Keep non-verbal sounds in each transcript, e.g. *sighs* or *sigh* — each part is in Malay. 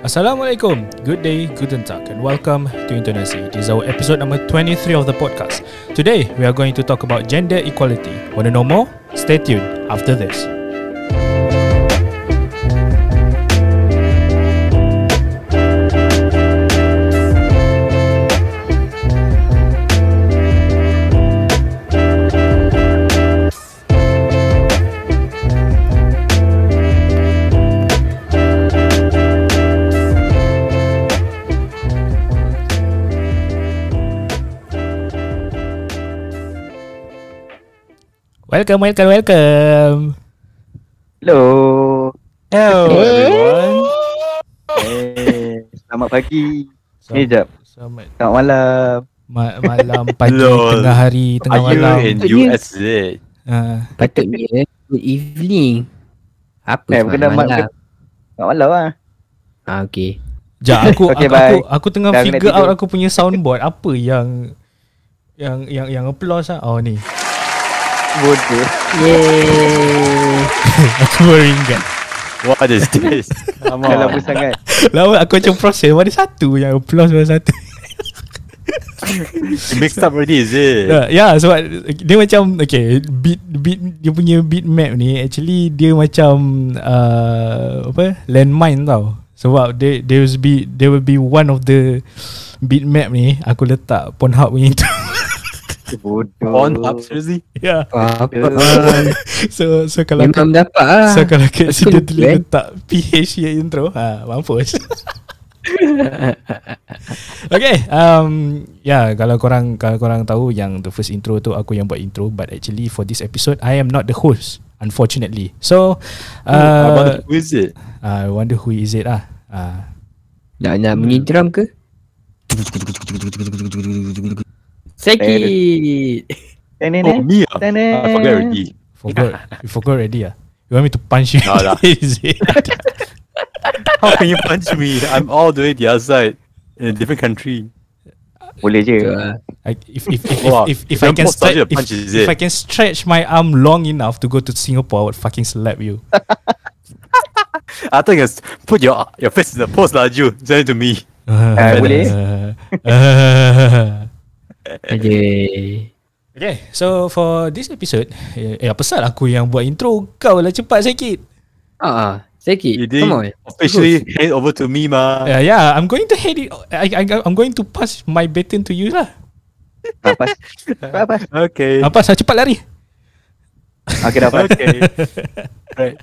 Assalamualaikum, good day, guten tag, and welcome to Intonasi. This is our episode number 23 of the podcast. Today, we are going to talk about gender equality. Want to know more? Stay tuned after this. Welcome, welcome, welcome. Hello. Hello, everyone. Eh, selamat pagi. Eh, jap. Selamat Selamat malam. ma- malam, pagi, tengah hari, tengah Are malam. in Are you- US is it? Ah, Patutnya good evening. Apa Eh, bukan dah mat- malam? Selamat malam lah. Ah, okay. Jap aku *laughs* Okay, aku, aku bye. aku tengah Dah kena figure out aku punya soundboard apa yang yang yang yang applause ah. Oh ni. Bodoh. Yeay. *laughs* aku baru ingat. What is this? Lama on. sangat. Lama aku macam proses ada satu yang applause ada satu. Mixed up already is it? Ya, yeah, sebab dia macam okay, beat beat dia punya beat map ni actually dia macam uh, apa? landmine tau. Sebab there there will be there will be one of the beat map ni aku letak Pornhub punya itu. *laughs* Bodoh. On up seriously? ya. Apa? *laughs* So so kalau Memang dapat lah. So kalau ke Aku accidentally lupa, eh. letak PH yang intro ha, Mampus *laughs* Okay um, Ya yeah, kalau korang Kalau korang tahu Yang the first intro tu Aku yang buat intro But actually for this episode I am not the host Unfortunately So Uh, I wonder uh, who is it? I wonder who is it lah uh, Nak nak bunyi drum ke? *laughs* Sakit. Eh, Oh, me ah. I forgot already. Forgot You forgot already ah You want me to punch you No lah. *laughs* Is it *laughs* How can you punch me? I'm all the way the other side in a different country. Boleh je. I, if if if, if, if, if If I can stretch you a if, if? I can stretch my arm long enough to go to Singapore, I would fucking slap you. *laughs* I think it's put your your face in the post lah, you Send it to me. Ah, boleh? Aduh. Okay, so for this episode, eh, eh apa pasal aku yang buat intro kau lah cepat sikit. Ah, ah. Sakit. You did Come on. officially hand over to me, ma. Yeah, yeah, I'm going to head it. I, I, I'm going to pass my baton to you lah. Apa? Apa? Okay. Apa? Saya cepat lari. Okay, dapat. Okay. right.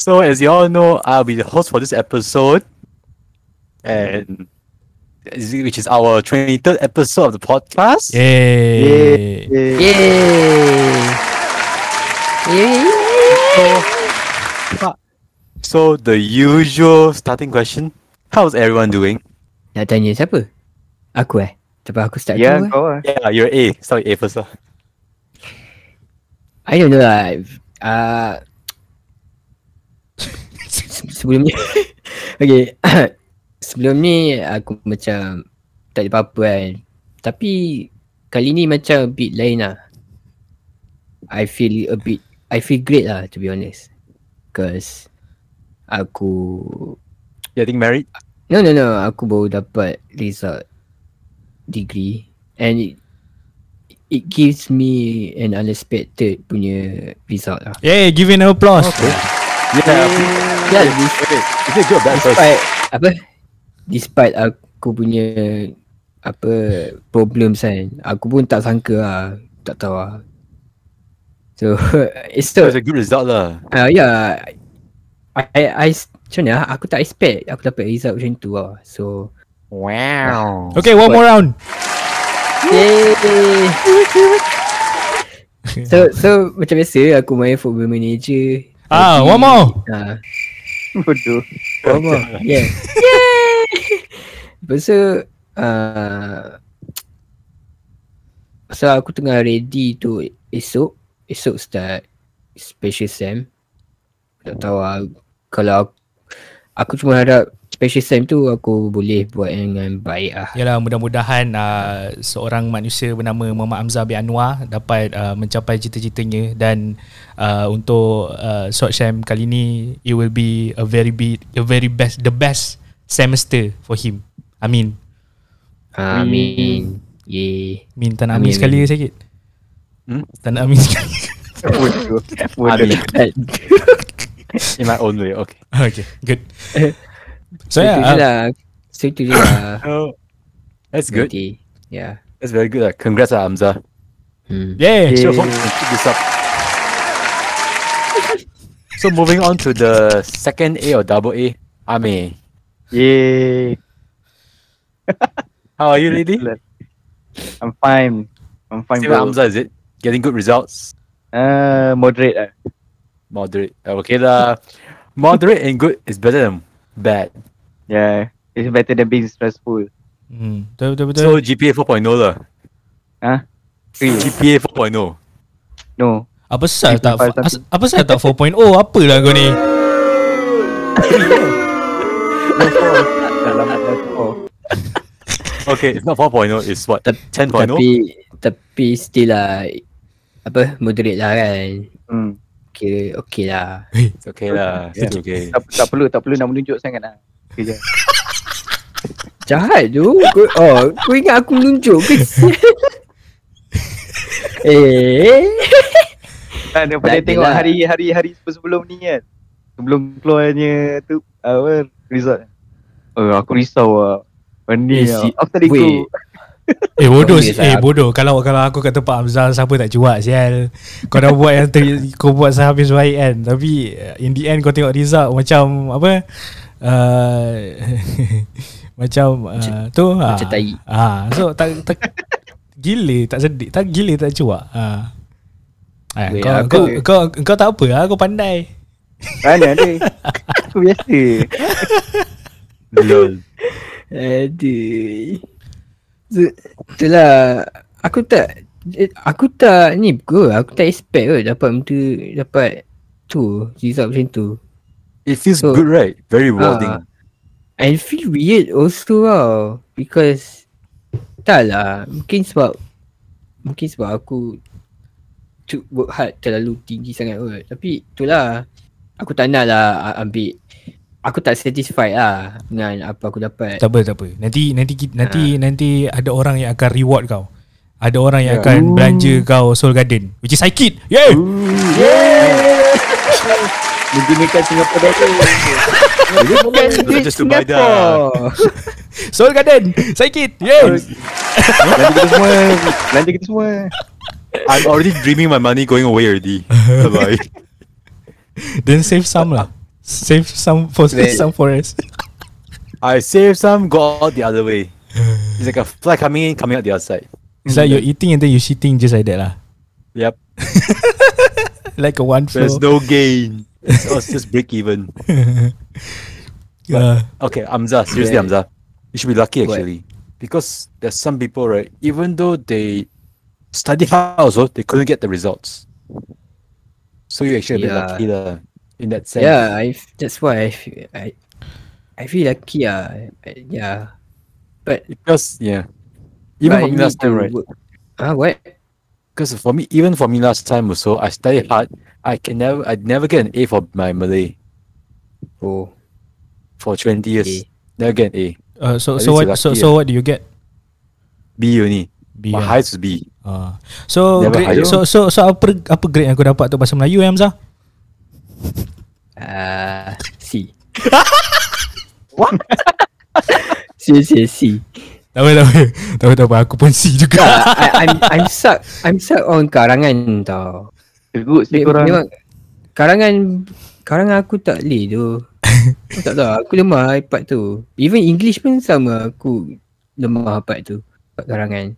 So as you all know, I'll be the host for this episode, and which is our 23rd episode of the podcast. Yay. Eh, Yeay. Yeay. So the usual starting question: How's everyone doing? Nak tanya siapa? Aku eh? Cepat aku start Ya, dulu eh. Yeah, you're A. Sorry, A first. lah. I don't know lah. Uh, se- *laughs* sebelum ni *laughs* Okay Sebelum ni aku macam Tak ada apa-apa kan Tapi Kali ni macam a bit lain lah I feel a bit I feel great lah to be honest Cause Aku Getting married? No no no Aku baru dapat result Degree And it It gives me an unexpected punya result lah. Yay, give it an applause. Yeah. Yeah, wait. Is it good or bad first? despite apa despite aku punya apa problems kan aku pun tak sangka lah tak tahu lah so *laughs* it's it's a good result lah. uh, yeah I, I, I macam mana ah? aku tak expect aku dapat result macam tu lah so Wow. Okay, one more round. yay *laughs* so so macam biasa aku main football manager Ah, Lagi- one more. ah Bodoh. One more. *laughs* Yeah. Yay! Lepas tu uh, So aku tengah ready tu esok Esok start Special Sam Tak tahu lah Kalau aku, aku cuma harap Special Sam tu aku boleh buat dengan baik lah Yalah mudah-mudahan uh, seorang manusia bernama Muhammad Hamzah bin Anwar dapat uh, mencapai cita-citanya. Dan uh, untuk uh, short Sam kali ni it will be a very be a very best the best semester for him. Amin. Amin. Ye. Min tak nak amin Amin, sekali amin. ke sikit? Hmm? Tak nak amin *laughs* sekali. Amin. *laughs* In my own way. Okay. okay, good. So *laughs* So yeah, uh, lah. So itu je lah. Oh, that's good. Yeah. That's very good. Uh, congrats, uh, Hamza. Hmm. yeah. So you can keep this up. So moving on to the second A or double A, Ame. Yay. *laughs* How are you, lady? I'm fine. I'm fine, Same. Hamza, is it? Getting good results? Uh, moderate ah. Moderate. Uh, Okay, the moderate and good is better than bad. Yeah. It's better than being stressful. Hmm, betul. So GPA 4.0 lah. Huh? Three. GPA 4.0. No. apa sah tak as, apa sah tak 4.0 apalah kau ni? *laughs* No *laughs* Okay, it's not 4.0, it's what? Tap- 10.0? Tapi tapi still lah apa moderate lah kan. Hmm. Kira okay lah. It's okay lah. Yeah. It's okay. Tak, tak perlu, tak perlu nak menunjuk sangat lah. Okay. *laughs* Jahat tu. Kau, oh, kau ingat aku menunjuk ke? *laughs* eh. Kan daripada Tak tengok hari-hari hari sebelum ni kan. Sebelum keluarnya tu apa result. Oh aku risau ah. Eh, ah. si- Aku tadi aku Eh bodoh Boleh, eh bodoh kalau kalau aku kat tempat Hamzah siapa tak cuak sial. Kau dah buat yang ter, *laughs* kau buat sehabis baik kan tapi uh, in the end kau tengok result macam apa uh, *laughs* macam uh, tu macam tai. ah so tak, tak gila tak sedih tak gila tak cuak ah Ah, Weh, kau, aku- kau, kau, kau tak apa lah, kau pandai mana ni. *laughs* Aku biasa. Lol. Aduh. Tu- Itulah aku tak eh, aku tak ni ke aku tak expect ke dapat benda dapat tu result macam tu. It feels So- good, right? Very rewarding. Ah. I feel weird also tau because tak lah mungkin sebab mungkin sebab aku work hard terlalu tinggi sangat kot tapi itulah aku tak nak lah ambil aku tak satisfied lah dengan apa aku dapat Tak apa tak apa. Nanti nanti nanti Ah. nanti ada orang yang akan reward kau. Ada orang yang Yeah. akan belanja kau Soul Garden which is Psykit. Yeah. Menggunakan Singapore dollar. bukan duit Just to buy the- *laughs* Singapore Soul Garden Psykit. Yeah. Belanja kita semua. Belanja kita semua. I'm already dreaming my money going away already. *laughs* Bye. Then save some lah. Save some for Wait. some for us. I save some, go out the other way. It's like a fly coming in, coming out the other side. It's like you're eating and then you're shitting just like that lah. Yep. *laughs* Like a one flow. There's no gain. It's, it's just break even. *laughs* Yeah. Okay, Amza, seriously, Yeah. Amza. You should be lucky What? actually. Because there's some people, right? Even though they study hard also, they couldn't get the results. So you actually a bit Yeah. lucky lah, in that sense. Yeah, I f- that's why I feel, I I feel lucky. I- Yeah. But Because yeah. Even for me last time, right? work- Ah, what? Because for me, even for me last time also, I studied hard. I can never, I never get an A for my Malay Oh, for 20 years. A. Never get an A. Uh, so At so what so lucky, so what do you get? B only. B. my highest is B. Ah. So grade, so so so apa apa grade yang kau dapat tu bahasa Melayu eh, Hamzah? Ah, C. *laughs* *laughs* C, C, C. Tak apa tak apa. Tak apa tak apa aku pun C juga. Tak, I, I'm I'm stuck I'm stuck on karangan tau. Tergut si korang. Memang karangan karangan aku tak boleh tu. Aku tak tahu aku lemah iPad tu. Even English pun sama aku lemah iPad tu. Kat karangan.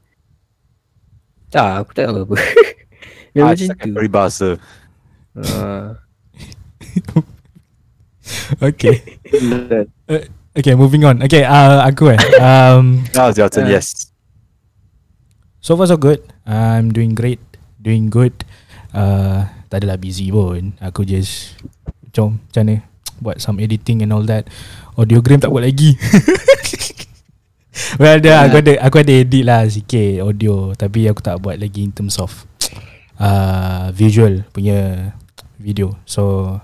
Tak, aku tak tahu apa. *laughs* Ah, Memang macam cakap tu. peribahasa. Uh, *laughs* okay. *laughs* Okay, moving on. Okay, uh, aku eh. Um, That was your turn, Uh, yes. so far so good. I'm doing great. Doing good. Uh, tak adalah busy pun. Aku just macam macam mana buat some editing and all that. Audiogram tak buat lagi. *laughs* well, ada aku ada aku ada edit lah sikit audio tapi aku tak buat lagi in terms of uh, visual punya video. So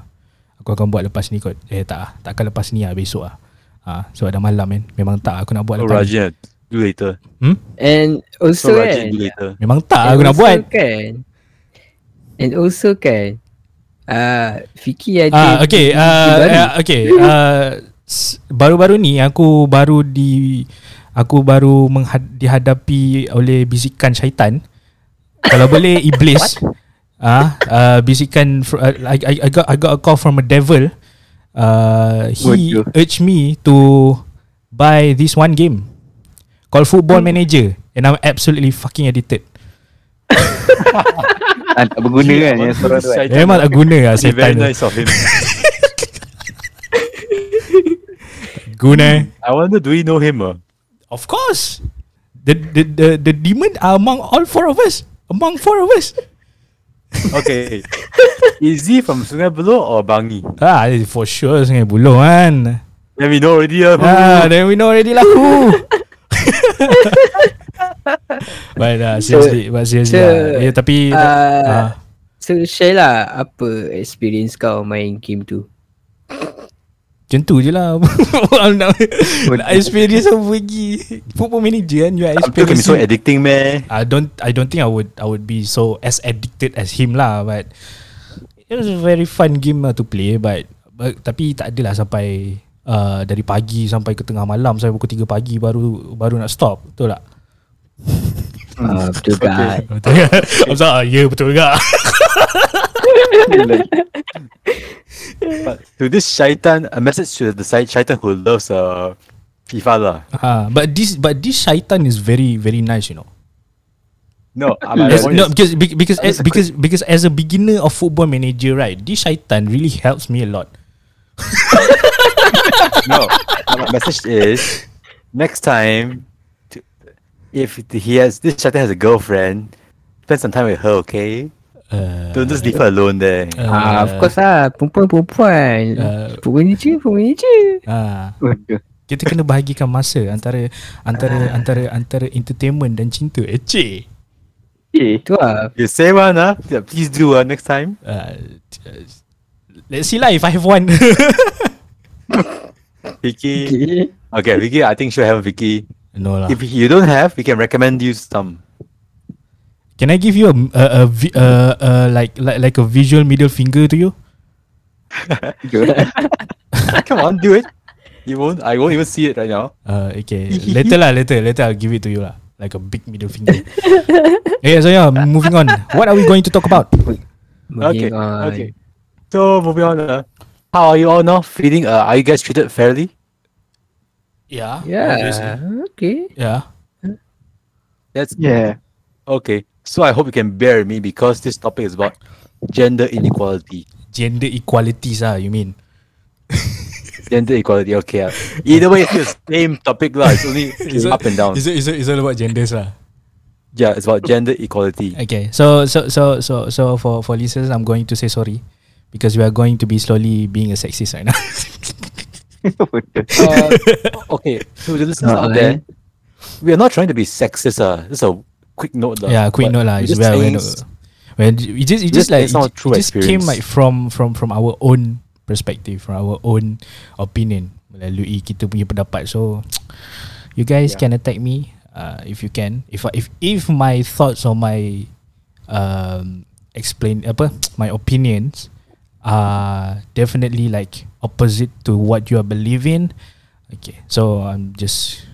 aku akan buat lepas ni kot. Eh tak ah, tak akan lepas ni lah besok ah. Ah, sebab dah malam kan. Memang tak aku nak buat Oh, lepas. ni. Rajan, do later. And So also Rajan, kan do later. Memang tak and aku nak buat. kan And also kan uh, Vicky ada Ah, okay. Uh, baru. uh, okay. Uh, baru-baru ni aku baru di aku baru menghad, dihadapi oleh bisikan syaitan. Kalau boleh *laughs* iblis. Ah, uh, bisikan fr- uh, I, I, I got I got a call from a devil. Uh, he Waduh. urged me to buy this one game called Football Manager and I'm absolutely fucking addicted. *laughs* Ah, tak berguna kan yang suara tu kan. Memang tak guna lah Very syaitan. tu. nice of him. *laughs* Guna. I wonder, do we know him? Uh? Of course. The, the the the demon are among all four of us. Among four of us. *laughs* Okay. Is he from Sungai Buloh or Bangi? Ah, for sure Sungai Buloh kan. Then we know already. Uh, who. Ah, then we know already lah who. *laughs* but uh, seriously, but seriously. so, lah. Eh, tapi uh, ah, So share lah Apa experience kau main game tu macam tu je lah. *laughs* nak, nak experience apa lagi. Football manager kan, you are experience. so addicting, man. I don't I don't think I would I would be so as addicted as him lah but it was a very fun game lah to play but, but tapi tak adalah sampai uh, dari pagi sampai ke tengah malam sampai pukul 3 pagi baru baru nak stop betul tak? Ah, Betul kan *laughs* Betul tak? *laughs* Hamzah, ah, ya betul But to this shaitan, a message to the shaitan who loves uh, FIFA lah. ha, but this but this shaitan is very very nice you know. No, *laughs* uh, As, no because because as, a because because as a beginner of football manager right, this shaitan really helps me a lot. *laughs* no. My message is next time, to, if he has this shaitan has a girlfriend, spend some time with her, okay? Uh, Don't just leave her alone there. Ah, Of course lah Perempuan-perempuan Uh, Pemanager Pemanager Ah. Waduh. Kita kena bahagikan masa antara antara antara antara entertainment dan cinta. Eh, cik. Eh, Tu lah You say one, huh? Yeah, please do uh, next time. Uh, let's see lah if I have one. *laughs* Vicky. Okay Okay, Vicky, I think she'll have Vicky. no lah. If you don't have, we can recommend you some. Can I give you a a, a, vi- a, a like like like a visual middle finger to you? *laughs* good. *laughs* Come on, do it. You won't. I won't even see it right now. Uh, okay. later lah, later, later I'll give it to you lah. Like a big middle finger. *laughs* okay, so yeah, moving on. What are we going to talk about? Okay. On. Okay. So moving on. Uh, how are you all now? Feeling? Uh, are you guys treated fairly? Yeah. obviously. Yeah Okay Yeah. That's Yeah. okay. So I hope you can bear with me because this topic is about gender inequality. Gender equalities ah, you mean? *laughs* Gender equality. Okay. Uh, either way, it's the same topic lah. It's only *laughs* Is it- up and down. Is it, is it, is it about genders lah? Yeah, it's about gender equality. Okay, so so so so so for for listeners, I'm going to say sorry because we are going to be slowly being a sexist right now. Uh, *laughs* okay, to the listeners Uh, out there, we are not trying to be sexist. Uh, just a quick note. lah. yeah, quick note lah. we're It's just where saying when when it just it just just like based on it, true it just came like from from from our own perspective, from our own opinion melalui kita punya pendapat. So *tsk* you guys Yeah. can attack me uh, if you can. If if if my thoughts or my um explain apa *tsk* my opinions are definitely like opposite to what you are believing. Okay, so I'm just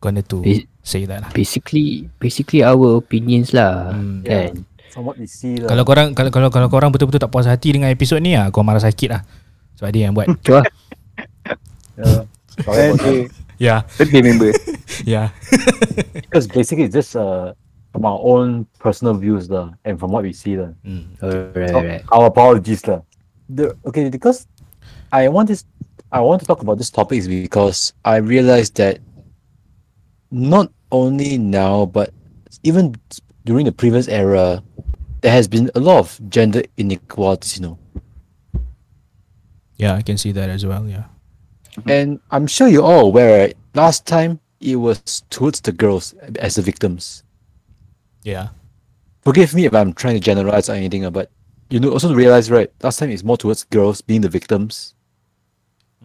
gonna to Ba- say that lah. Basically Basically our opinions lah Hmm. Kan from what we see. lah. Kalau korang kalau kalau kalau korang betul-betul tak puas hati dengan episod ni ah, kau marah sakit lah. Sebab dia yang buat. *laughs* Tu lah Yeah. Sorry. Aduh. ya, member. *laughs* ya. *laughs* Because basically it's just uh, from our own personal views lah, and from what we see lah. Hmm. Alright So, alright Our apologies lah. The, okay, because I want this, I want to talk about this topic is because I realized that not only now, but even during the previous era, there has been a lot of gender inequalities, you know. Yeah, I can see that as well, yeah. Mm-hmm. And I'm sure you're all aware, right? Last time it was towards the girls as the victims. Yeah. Forgive me if I'm trying to generalize or anything, but you know also realize, right? Last time it's more towards girls being the victims.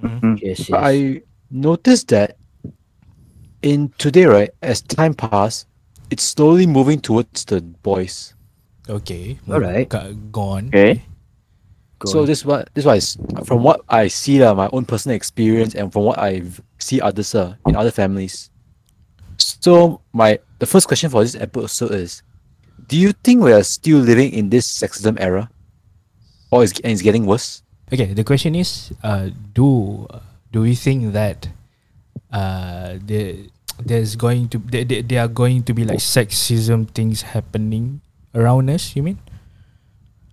Yes yes But I noticed that in today, right, as time passed, it's slowly moving towards the boys. Okay. Alright. Ka- Gone. Okay. Go so on. this what this was from what I see uh, my own personal experience and from what I see others uh, in other families. So my the first question for this episode is, do you think we are still living in this sexism era, or is and it's getting worse? Okay, the question is, uh, do do we think that uh, the there's going to there, there, there are going to be like sexism things happening around us? You mean?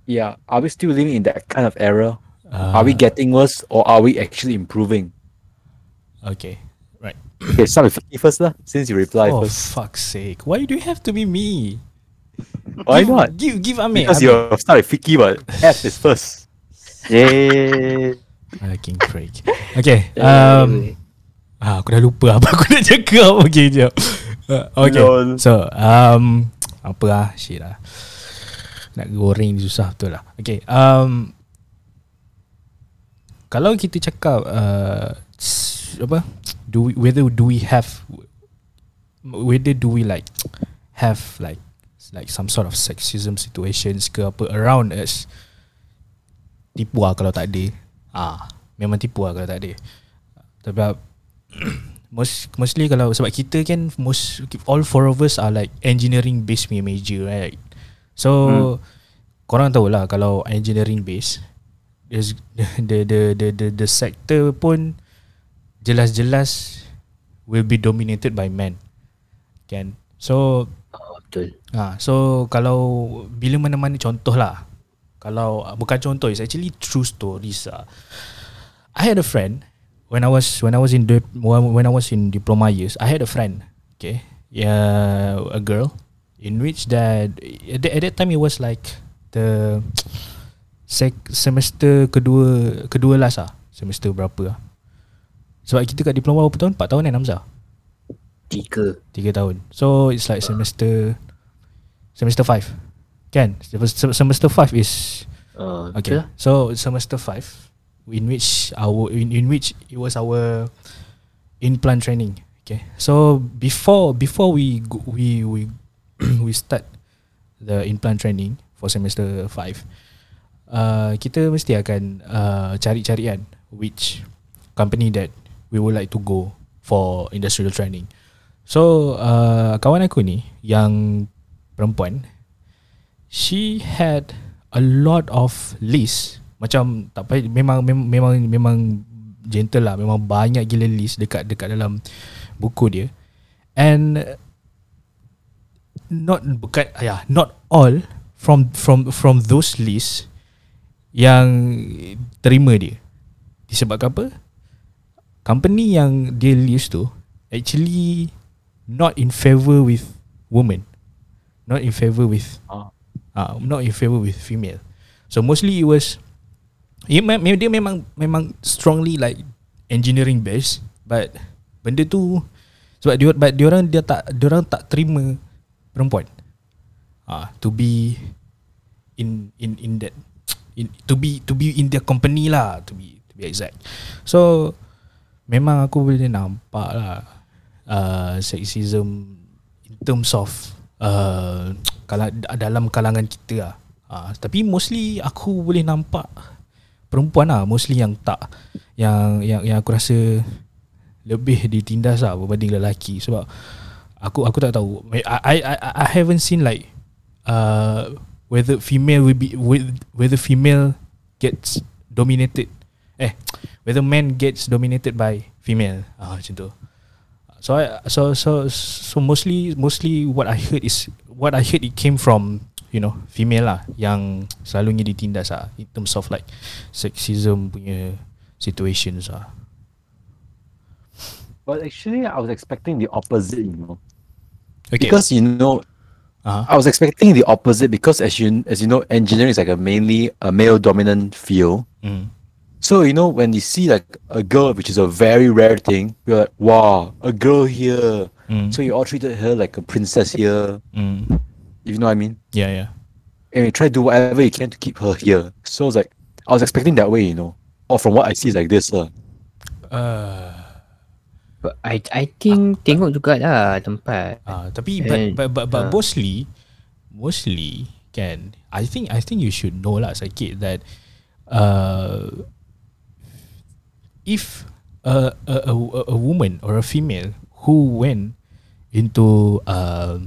Yeah, are we still living in that kind of era? are we Uh, getting worse, or are we actually improving? okay? Right. Okay, start with Vicky first lah, since you reply oh first. fuck's sake! Why do you have to be me? Why give, not? Give give Amir. Because Amir. you're start with Vicky, but F is first. *laughs* Yay. Fucking freak. Okay. Um. Ah, aku dah lupa apa aku *laughs* nak cakap. Okay, jap. Uh, okay. Lol. So, um, apa ah? Shit lah. Nak goreng ni susah betul lah. Okay. Um, kalau kita cakap uh, apa? Do we, whether do we have whether do we like have like like some sort of sexism situations ke apa around us tipu lah kalau tak ada ah memang tipu lah kalau tak ada sebab *clears throat* most mostly kalau sebab kita kan most all four of us are like engineering based punya major right so hmm. korang tahu lah kalau engineering based there's *laughs* the the the the the sector pun jelas-jelas will be dominated by men kan so Oh, betul. Ha, so kalau bila mana-mana contoh lah. Kalau bukan contoh, it's actually true stories lah. I had a friend when I was when I was in when I was in diploma years. I had a friend, okay, yeah, a girl, in which that at that, at that time it was like the sec, semester kedua kedua last lah, semester berapa lah. Sebab kita kat diploma berapa tahun? 4 tahun kan Hamzah? Tiga. Tiga tahun So it's like semester Semester 5 Kan Semester, semester 5 is Oh, Okay betul. So semester 5 In which our in, in which it was our In-plant training. Okay. So before Before we go, We we *clears throat* We start The in-plant training For semester 5 uh, Kita mesti akan uh, Cari-cari kan Which Company that We would like to go For industrial training. So uh, kawan aku ni yang perempuan she had a lot of list macam tak payah memang memang memang, memang gentle lah. Memang banyak gila list dekat dekat dalam buku dia. And not bukan ya not all from from from those list yang terima dia. Disebabkan apa? Company yang dia list tu actually not in favor with women. Not in favor with Ah. uh, not in favor with female. So mostly it was dia, dia memang memang strongly like engineering based but benda tu sebab dia but dia orang dia tak dia orang tak terima perempuan. Ah to be in in in that in, to be to be in their company lah to be to be exact. So memang aku boleh nampak lah uh, sexism in terms of uh, *tsk* kala, dalam kalangan kita lah. Uh, tapi mostly aku boleh nampak perempuan lah mostly yang tak yang yang yang aku rasa lebih ditindas lah berbanding lelaki. Sebab aku aku tak tahu. I I I, I haven't seen like uh, whether female will be whether female gets dominated eh whether man gets dominated by female. Ah macam tu. So I, so so so mostly mostly what I heard is what I heard it came from you know female lah yang selalunya ditindas lah in terms of like sexism punya situations lah But actually, I was expecting the opposite, you know. okay Because you know, uh-huh. I was expecting the opposite because as you as you know, engineering is like a mainly a male dominant field. mm. So you know when you see like a girl, which is a very rare thing, you're like, wow, a girl here. Mm. So you all treated her like a princess here. mm. If you know what I mean. yeah yeah And you try to do whatever you can to keep her here. So it's like I was expecting that way, you know. Or from what I see, it's like this. Uh. uh, But I I think tengok jugalah tempat. Ah, tapi but Eh, but but, but ah. mostly mostly kan I think I think you should know lah sakit that uh if a a, a a woman or a female who went into uh,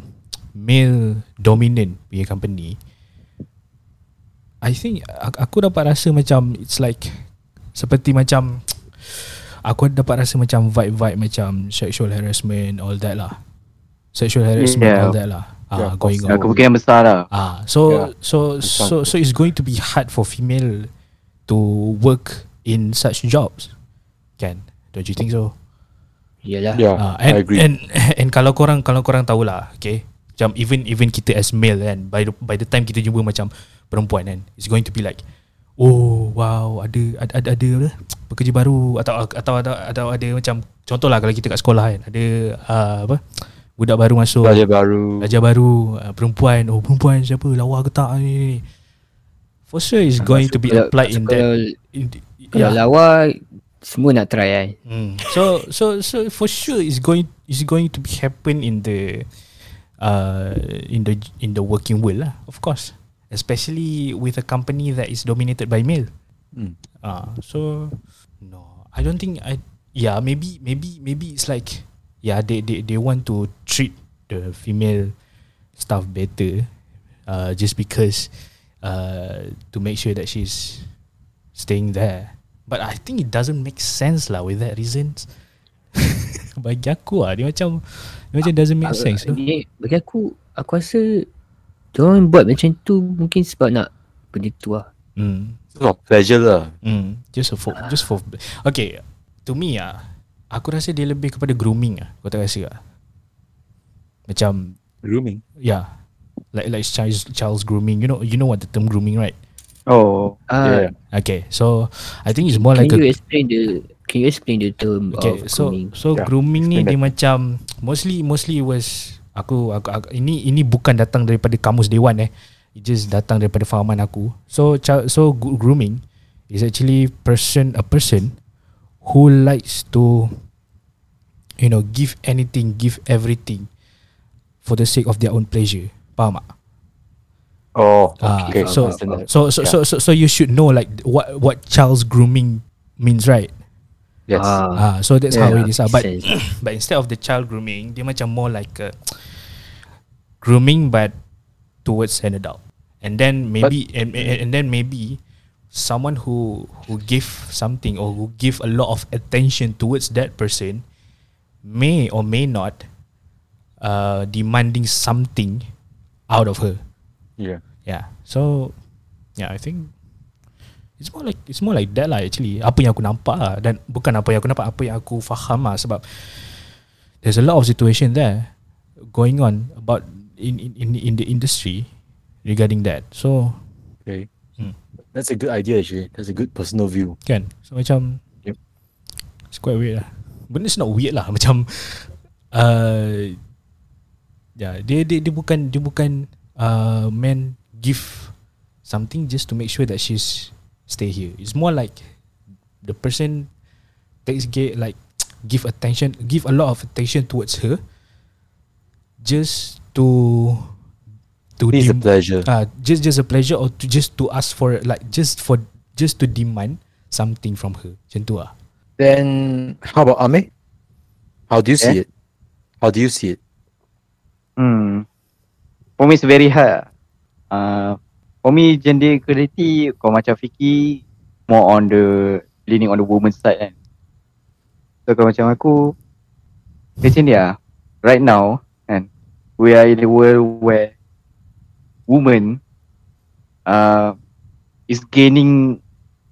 male dominant punya company I think aku, dapat rasa macam it's like seperti macam aku dapat rasa macam vibe-vibe macam sexual harassment all that lah. Sexual harassment Yeah. all that lah. Ah Yeah, going of on. Kemungkinan besar lah. Ah so Yeah. so so sounds so it's going to be hard for female to work in such jobs. Kan? Don't you think so? Yalah. Yeah, Ah, I and, agree. And *laughs* and kalau korang kalau korang tahulah, okay. Macam even even kita as male kan, by the, by the time kita jumpa macam perempuan kan, it's going to be like, oh wow, ada ada ada, ada apa, pekerja baru atau atau atau, atau ada macam contohlah kalau kita kat sekolah kan, ada uh, apa budak baru masuk, Pelajar baru. pelajar baru, uh, perempuan, oh perempuan siapa, lawa ke tak ni. For sure is going to be applied in that in, Kalau yeah. lawa semua nak try kan. Mm. So so so for sure it's going it's going to be happen in the uh in the in the working world lah, of course. Especially with a company that is dominated by male. Mm. Ah, so no, I don't think I yeah, maybe maybe maybe it's like yeah, they they they want to treat the female staff better uh just because uh to make sure that she's staying there. But I think it doesn't make sense lah with that reasons. Bagi aku lah Dia macam Dia macam doesn't make sense tu. Ni bagi aku aku rasa Diorang buat macam tu mungkin sebab nak benda tu lah. Hmm. Oh, pleasure lah. Hmm. Just for just for Okay To me ah Aku rasa dia lebih kepada grooming ah. Kau tak rasa ah? Macam Grooming. Yeah Like like child's, child's grooming You know you know what the term grooming right Oh, Yeah. Ah, Okay so I think it's more can like you a explain the can you explain the term Okay, of so grooming? so Yeah, grooming ni explain dia macam mostly mostly was aku, aku, aku ini ini bukan datang daripada kamus dewan eh. It just datang daripada fahaman aku. So child, so gro- grooming is actually person a person who likes to you know give anything, give everything for the sake of their own pleasure. Faham tak? Oh, Ah, okay. so, understand that. so so so so so you should know like what what child's grooming means, right? Yes. Ah, so that's Yeah, how it is. ah. But *coughs* but instead of the child grooming, dia macam more like a *coughs* grooming but towards an adult. And then maybe and, and and then maybe someone who who give something or who give a lot of attention towards that person may or may not uh demanding something out of her. yeah. Yeah. So yeah, I think it's more like it's more like that lah actually. Apa yang aku nampak lah dan bukan apa yang aku nampak, apa yang aku faham lah sebab there's a lot of situation there going on about in in in, in the industry regarding that. So Okay. Hmm. That's a good idea actually. That's a good personal view. kan so macam Yep. it's quite weird lah. But it's not weird lah *laughs* macam uh, yeah, dia dia dia bukan dia bukan uh, man give something just to make sure that she's stay here. It's more like the person takes get like *tsk* give attention, give a lot of attention towards her, just to to It's a pleasure. uh, just just a pleasure or to just to ask for like just for just to demand something from her. Macam tu lah. Then how about Ame? How do you see Yeah. it? How do you see it? Hmm. For me it's very hard. Uh, for me gender equality kau macam fikir more on the leaning on the woman side kan. So kalau macam aku macam ni lah. Right now kan we are in a world where women uh, is gaining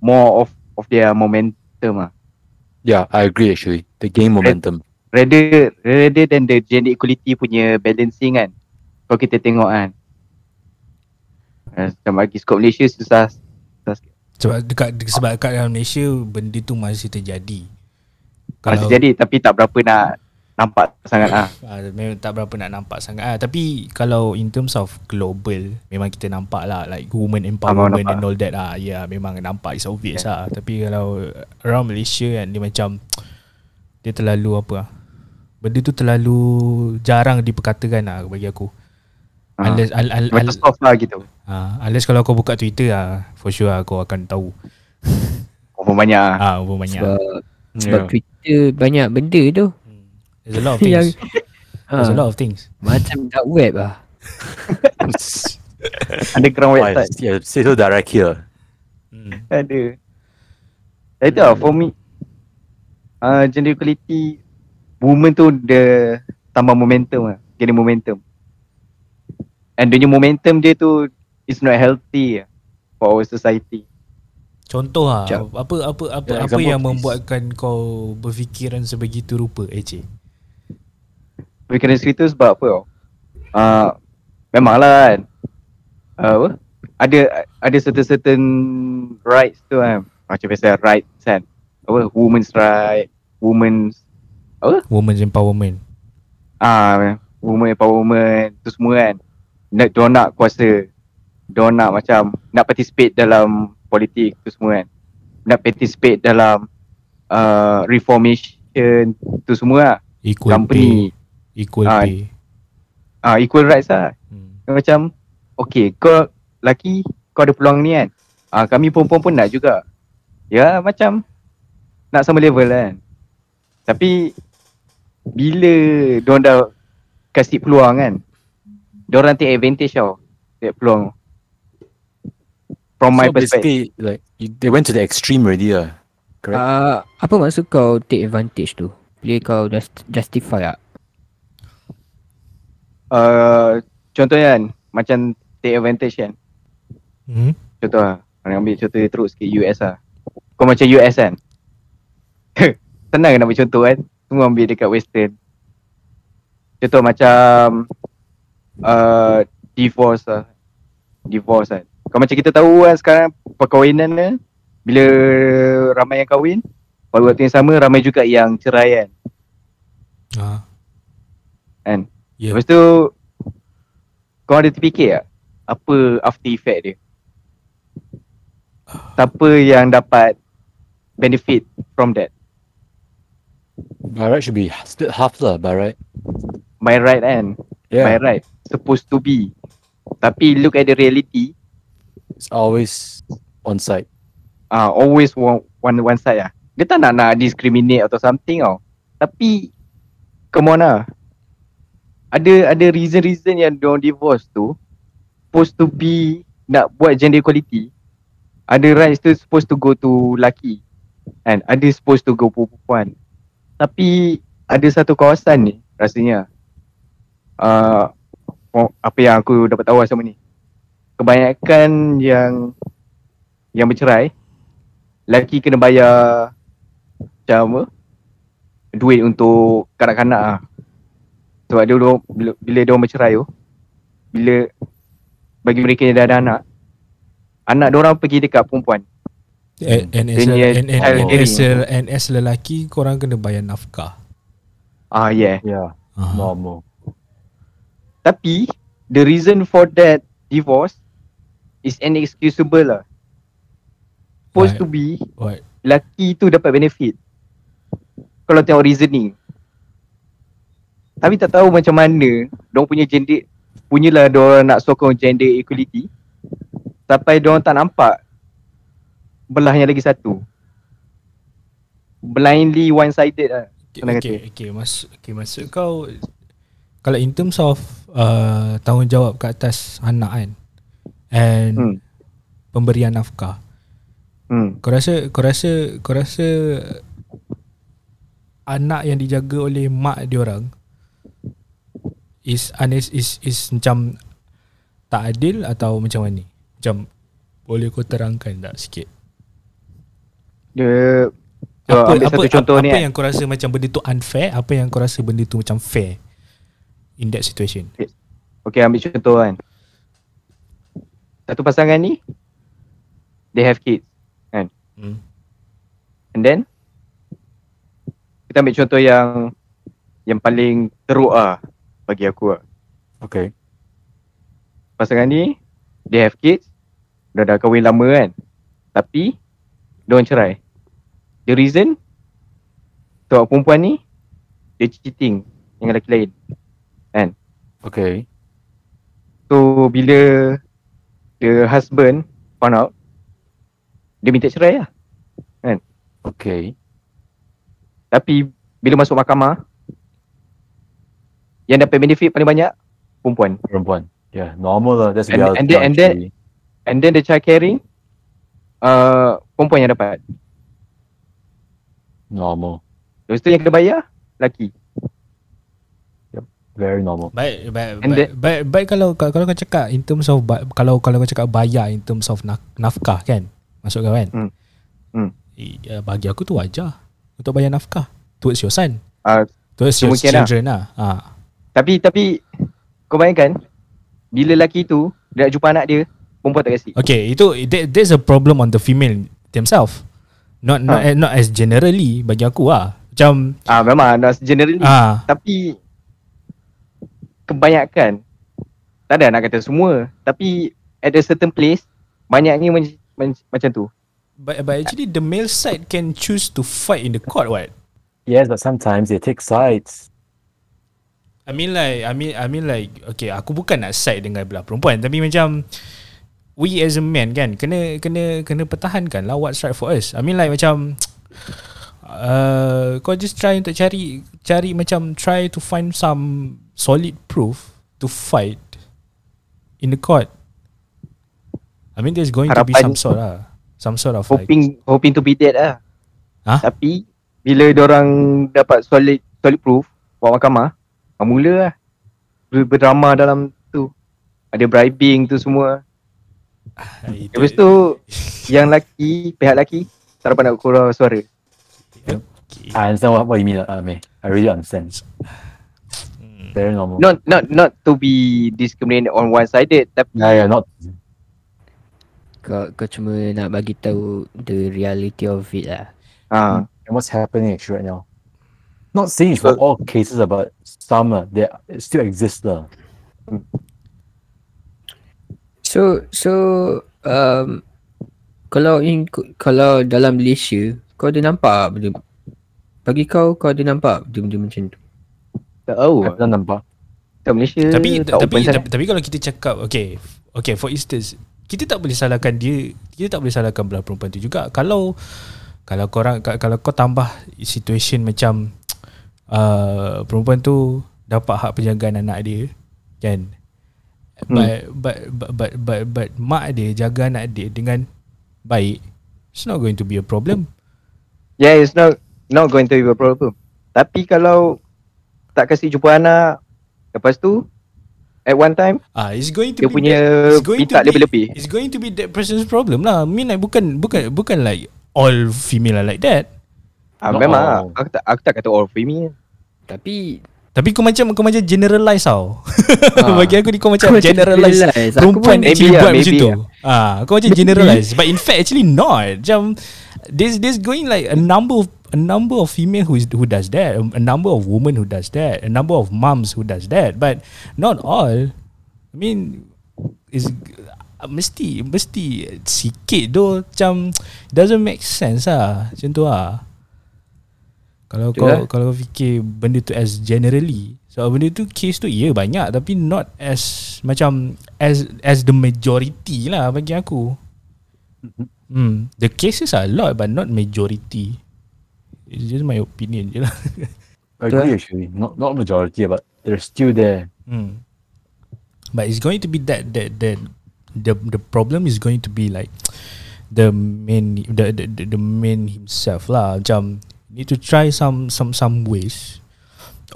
more of of their momentum ah. Yeah, I agree actually. The game momentum. rather rather than the gender equality punya balancing kan kalau kita tengok kan macam bagi skop Malaysia susah, susah sikit. Sebab dekat sebab dekat dalam Malaysia benda tu masih terjadi. masih jadi tapi tak berapa nak nampak sangat ah Uh, memang tak berapa nak nampak sangat ah. Tapi kalau in terms of global Memang kita nampak lah Like women empowerment and all that ah. Ya yeah, memang nampak It's obvious yeah. lah Tapi kalau around Malaysia kan Dia macam Dia terlalu apa ah. Benda tu terlalu jarang diperkatakan lah bagi aku. Ah. Unless, al, al, al, Macam soft lah gitu. ah, unless kalau kau buka Twitter ah, for sure lah kau akan tahu. Apa banyak lah. Ah, apa banyak. Sebab, sebab Yeah. Twitter banyak benda tu. There's a lot of things. Yang- *laughs* There's a Ha, lot of things. macam dark web lah. *laughs* Underground website. Yeah, say so direct here. Hmm. Ada. Itu lah for me. Uh, gender equality women tu dia tambah momentum lah. Gain momentum. And dia punya momentum dia tu is not healthy for our society. Contoh lah Jap. apa apa apa Yeah, apa yang please. membuatkan kau berfikiran sebegitu rupa Encik? Fikiran cerita sebab apa tau? Uh, memanglah kan. Uh, apa? Ada ada certain certain rights tu kan. Macam biasa rights kan. Apa? Women's right, women's Women's empowerment. ah women empowerment tu semua kan. Nak dia nak kuasa. Dia nak macam nak participate dalam politik tu semua kan. Nak participate dalam uh, reformation tu semua lah. Equal Company pay. Equal Ah, pay. ah equal rights lah. Hmm. macam okay kau laki kau ada peluang ni kan ah kami perempuan pun nak juga ya macam nak sama level kan tapi bila diorang dah kasih peluang kan diorang take advantage tau that peluang from my so perspective basically, like you, they went to the extreme already, uh. Correct. Uh, apa maksud kau take advantage tu? Boleh kau just justify tak? uh, contoh kan macam take advantage kan Hmm. Contoh lah Orang ambil contoh dia teruk sikit US lah Kau macam US kan *laughs* Senang nak ambil contoh kan Semua ambil dekat western Contoh macam uh, Divorce lah. Divorce kan. Kau macam kita tahu kan sekarang Perkahwinan ni Bila ramai yang kahwin Pada waktu yang sama ramai juga yang cerai kan. Ah. Kan? Ya. Lepas tu Kau ada terfikir tak Apa after effect dia? Siapa yang dapat Benefit from that? By right should be split half lah, by right. By right kan? By Yeah, right Supposed to be. Tapi look at the reality. It's always on site. uh, Always one, one, one side lah Dia tak nak nak discriminate atau something tau. Tapi Come on lah. Ada ada reason-reason yang diorang divorce tu Supposed to be Nak buat gender equality. Ada rights tu supposed to go to laki And ada supposed to go perempuan. Tapi Ada satu kawasan ni Rasanya. Uh, Apa yang aku dapat tahu sama ni. Kebanyakan yang Yang bercerai Laki kena bayar Macam apa? Duit untuk kanak-kanak lah Sebab dia orang bila, bila dia orang bercerai tu Bila Bagi mereka yang dah ada anak Anak dia orang pergi dekat perempuan. And, and, as, a, and, as a, and as lelaki korang kena bayar nafkah. Ah yeah. Yeah, Ah. normal. Tapi The reason for that divorce Is inexcusable lah. Supposed Right. to be What? Laki tu dapat benefit. Kalau tengok reasoning. Tapi tak tahu macam mana Diorang punya gender Punyalah diorang nak sokong gender equality. Sampai diorang tak nampak Belahnya lagi satu. Blindly one sided lah Okay, okay, okay, masuk, okay, maksud kau kalau in terms of uh, tanggungjawab ke atas anak kan and Hmm. pemberian nafkah. hmm. Kau rasa kau rasa kau rasa anak yang dijaga oleh mak dia orang is is is is macam tak adil atau macam mana? Macam boleh kau terangkan tak sikit? Dia apa ambil apa, satu contoh apa, ni apa yang kau rasa macam benda tu unfair, apa yang kau rasa benda tu macam fair in that situation? Okay ambil contoh kan Satu pasangan ni They have kids Hmm. And then Kita ambil contoh yang Yang paling teruk lah Bagi aku lah Okay. Pasangan ni They have kids Dah dah kahwin lama kan Tapi Diorang cerai The reason Sebab perempuan ni dia cheating dengan lelaki lain. Okay. So bila the husband found out dia minta cerai lah. Okay. Tapi bila masuk mahkamah yang dapat benefit paling banyak perempuan. Perempuan. Yeah, normal lah. That's And- reality. and then- and then-. And then the child caring uh, perempuan yang dapat. normal. Lepas tu yang kena bayar lelaki. Very normal. Baik, baik, And baik, baik, baik kalau kalau kau cakap in terms of kalau kalau kau cakap bayar in terms of naf- nafkah kan. Masuk kau kan? Hmm. Hmm. Uh, bagi aku tu wajar untuk bayar nafkah towards your son. Uh, Towards your children lah. Ha. tapi tapi kau bayangkan bila lelaki tu dia nak jumpa anak dia perempuan tak kasi. Okay, itu that, there's a problem on the female themselves. Not not Ha. not as generally bagi aku lah. Macam Ah memang dah generally ah tapi kebanyakan tak ada nak kata semua tapi at a certain place banyaknya men- men- macam tu. but, but actually the male side can choose to fight in the court what? Yes, but sometimes they take sides. I mean like I mean I mean like okay aku bukan nak side dengan belah perempuan tapi macam we as a man kan kena kena kena pertahankan lah what's right for us. I mean like macam *tsk* uh, kau just try untuk cari cari macam try to find some solid proof to fight in the court. I mean there's going to be Harapan- some sort lah some sort of like Hoping hoping to be dead lah. Hah? Tapi bila orang dapat solid solid proof bawa mahkamah, ah, mula lah ber- berdrama dalam tu. Ada bribing tu semua. ah, Lepas tu yang laki, pihak laki tak dapat nak kurang suara. okay. I understand what, what you mean, uh. I really understand. Hmm. Very normal. Not not not to be discriminated on one sided tapi Yeah, yeah, not. Kau, kau cuma nak bagi tahu the reality of it lah. ah And what's happening actually right now? Not saying it's for all cases, uh, but some uh, they still exist. Uh. So so um kalau in kalau dalam Malaysia kau ada nampak benda bagi kau kau ada nampak benda-benda macam tu. Tak tahu. I pernah nampak. Tak Malaysia tapi tak tapi, sangat. tapi tapi kalau kita cakap okay okay for instance kita tak boleh salahkan dia kita tak boleh salahkan belah perempuan tu juga kalau kalau korang ka- kalau kau tambah situation macam uh, perempuan tu dapat hak penjagaan anak dia kan but, but but but but but mak dia jaga anak dia dengan baik it's not going to be a problem Yeah, it's not not going to be a problem. Tapi kalau tak kasi jumpa anak, lepas tu at one time ah it's going to dia be punya that- going to be- lebih-lebih. It's going to be that person's problem lah. I mean like bukan bukan bukan like all female are like that. Ah, memang all. aku tak aku tak kata all female. Tapi Tapi kau macam kau macam generalize tau. Ah. *laughs* Bagi aku ni kau macam Kau generalize. generalize. Aku Perempuan pun actually maybe buat lah, macam tu. Ah, kau macam Maybe. generalize. But in fact actually not. Macam there's there's going like a number of a number of female who is who does that, a number of women who does that, a number of moms who does that, but not all. I mean is uh, mesti mesti sikit doh macam doesn't make sense lah macam tu lah kalau Betul kau lah. kalau kau fikir benda tu as generally so benda tu case tu ya banyak tapi not as macam as as the majority lah bagi aku hmm the cases are a lot but not majority it's just my opinion je lah *laughs* I agree actually. Not not majority, but they're still there. Hmm. But it's going to be that that that the the problem is going to be like the main the the the, the main himself lah. Macam need to try some some some ways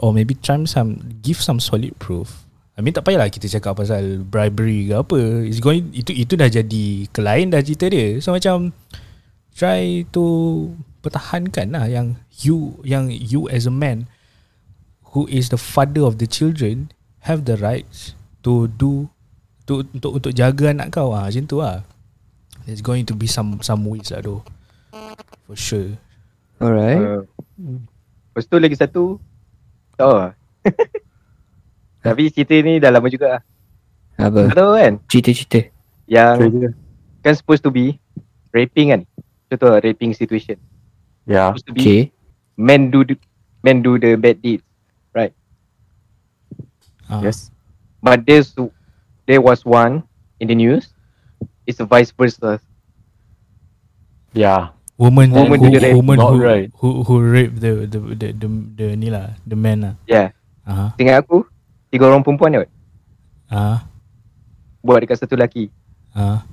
or maybe try some give some solid proof. I mean tak payahlah kita cakap pasal bribery ke apa. It's going itu itu dah jadi kelain dah cerita dia. So macam try to pertahankan lah yang you yang you as a man who is the father of the children have the rights to do to untuk untuk jaga anak kau ah macam tu lah. There's going to be some some ways lah tu. For sure. Alright. Uh, lepas tu lagi satu tak tahu lah. *laughs* Tapi cerita ni dah lama juga lah. Apa? Tak tahu kan Cerita-cerita. yang Trader. kan supposed to be raping kan. Contoh lah, raping situation. Yeah. Supposed to be Okay. men do the, men do the bad deeds, right? Ah. Yes. But there's there was one in the news. It's a vice versa. Yeah. Woman, Woman who, do the rape. woman who, right. who who rape the the the the, the ni lah, the man lah. Yeah. Ah, Tengok aku tiga orang perempuan kot ah, buat dekat satu lelaki. ah.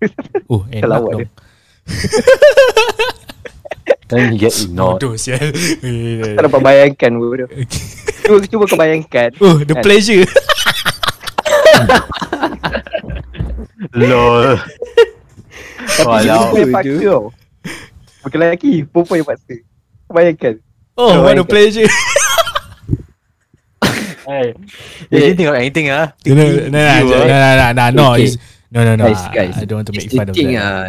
*laughs* Oh, enak Kelawar dong. dia. *laughs* Then you get ignored. Bodoh sial. Tak dapat bayangkan bodoh. *laughs* Cuba cuba kau bayangkan. Oh, the Kan? pleasure. Lol. Tapi Walau. dia paksa tau. Bukan lelaki Perempuan yang paksa Bayangkan Oh what a pleasure Hey. Yeah, anything or anything ah. No no no no ah? no no no no no no no no no guys, guys, I don't want to make fun of thing, that. Uh,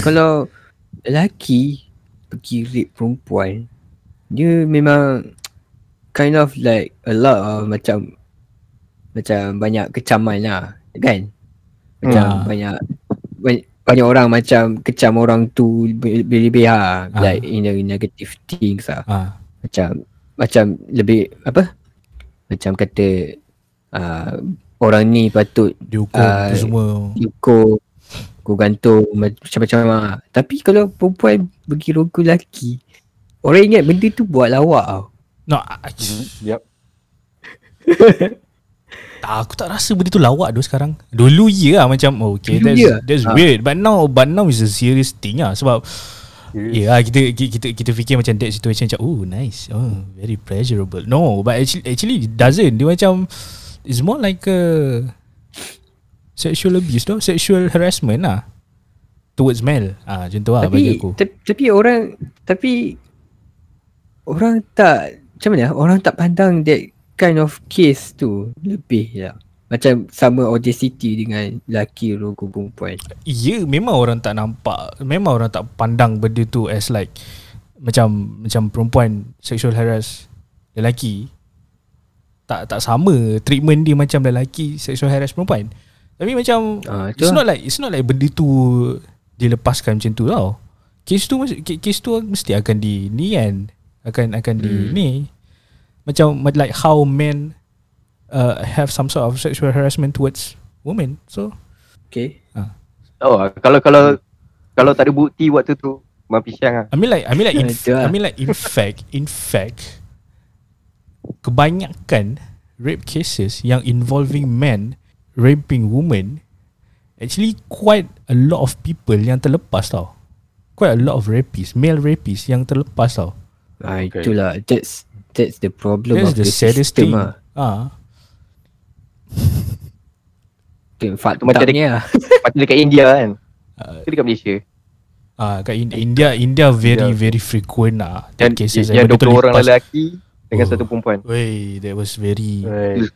kalau lelaki pergi rape perempuan, dia memang kind of like a lot of macam macam banyak kecaman lah, kan? Macam hmm. banyak, banyak banyak orang macam kecam orang tu berlebih ha, Ah. like in a negative things lah. Ah, Macam macam lebih apa? Macam kata uh, orang ni patut dihukum Ah, tu semua. ukur Kau gantung ma- macam-macam lah. Tapi kalau perempuan pergi rogol lelaki Orang ingat benda tu buat lawak tau No, I, Yep. Tak, aku tak rasa benda tu lawak tu sekarang. Dulu ya lah macam oh, okay, Dulu that's ya? that's Ah. weird. But now but now is a serious thing lah sebab Ya yeah, kita, kita kita kita fikir macam that situation macam oh nice. Oh very pleasurable. No, but actually actually it doesn't. Dia macam it's more like a sexual abuse tu, sexual harassment lah. Towards male. Ah macam tu lah bagi Tapi aku. ta- Tapi orang Tapi Orang tak Macam mana Orang tak pandang that kind of case tu Lebih lah. Macam sama audacity dengan lelaki rogol perempuan Ya memang orang tak nampak Memang orang tak pandang benda tu as like Macam Macam perempuan Sexual harass Lelaki. Tak tak sama Treatment dia macam lelaki Sexual harass perempuan. Tapi macam tu It's not like It's not like benda tu Dilepaskan macam tu tau. Case tu Case tu mesti akan di Ni kan. Akan akan di Hmm. ni Macam Like how men uh, Have some sort of Sexual harassment towards Women So Okay Oh, kalau kalau kalau tak ada bukti waktu tu, memang pisang lah. I mean like I mean like in *laughs* Itu I lah. mean like in fact in fact kebanyakan rape cases yang involving men raping women actually quite a lot of people yang terlepas tau. Quite a lot of rapists, male rapists yang terlepas tau. ah, Okay. Itulah That's That's the problem That's of the the, saddest system thing. lah Ah, *laughs* Okay, Itu macam faktanya lah *laughs* Macam dekat India kan. Uh, dekat Malaysia. ah kat In- India India very India. very frequent lah. That cases yang Benda tu 20 orang lepas. lelaki dengan Oh. satu perempuan. Wey, that was very Right.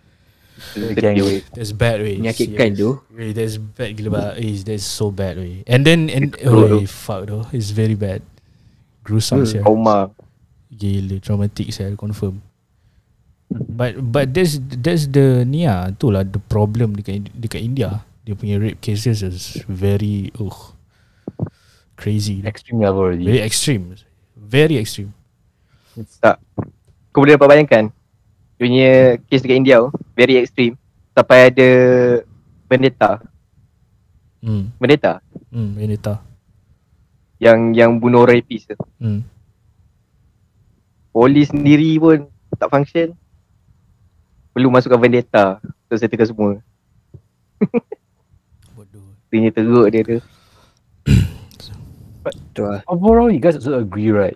Gang Sedih. rape. that's bad wey. Menyakitkan tu Wait, that's bad gila ba. Eh, that's so bad way. And then and oh, fuck though. It's very bad. Gruesome Hmm. hmm. Trauma. Gila traumatic saya confirm. But but that's that's the ni tu lah the problem dekat dekat India. Dia punya rape cases is very uh crazy. Extreme level already. very extreme. Very extreme. Tak. Kau boleh dapat bayangkan. Dia punya kes dekat India tu, very extreme. Sampai ada vendetta. Hmm. Vendetta. Hmm, Veneta. Yang yang bunuh rapist tu. Hmm. Polis sendiri pun tak function. Perlu masukkan vendetta untuk settlekan semua. *laughs* Bodoh. Tanya teruk dia tu. *coughs* Lah Overall, you guys also agree, right?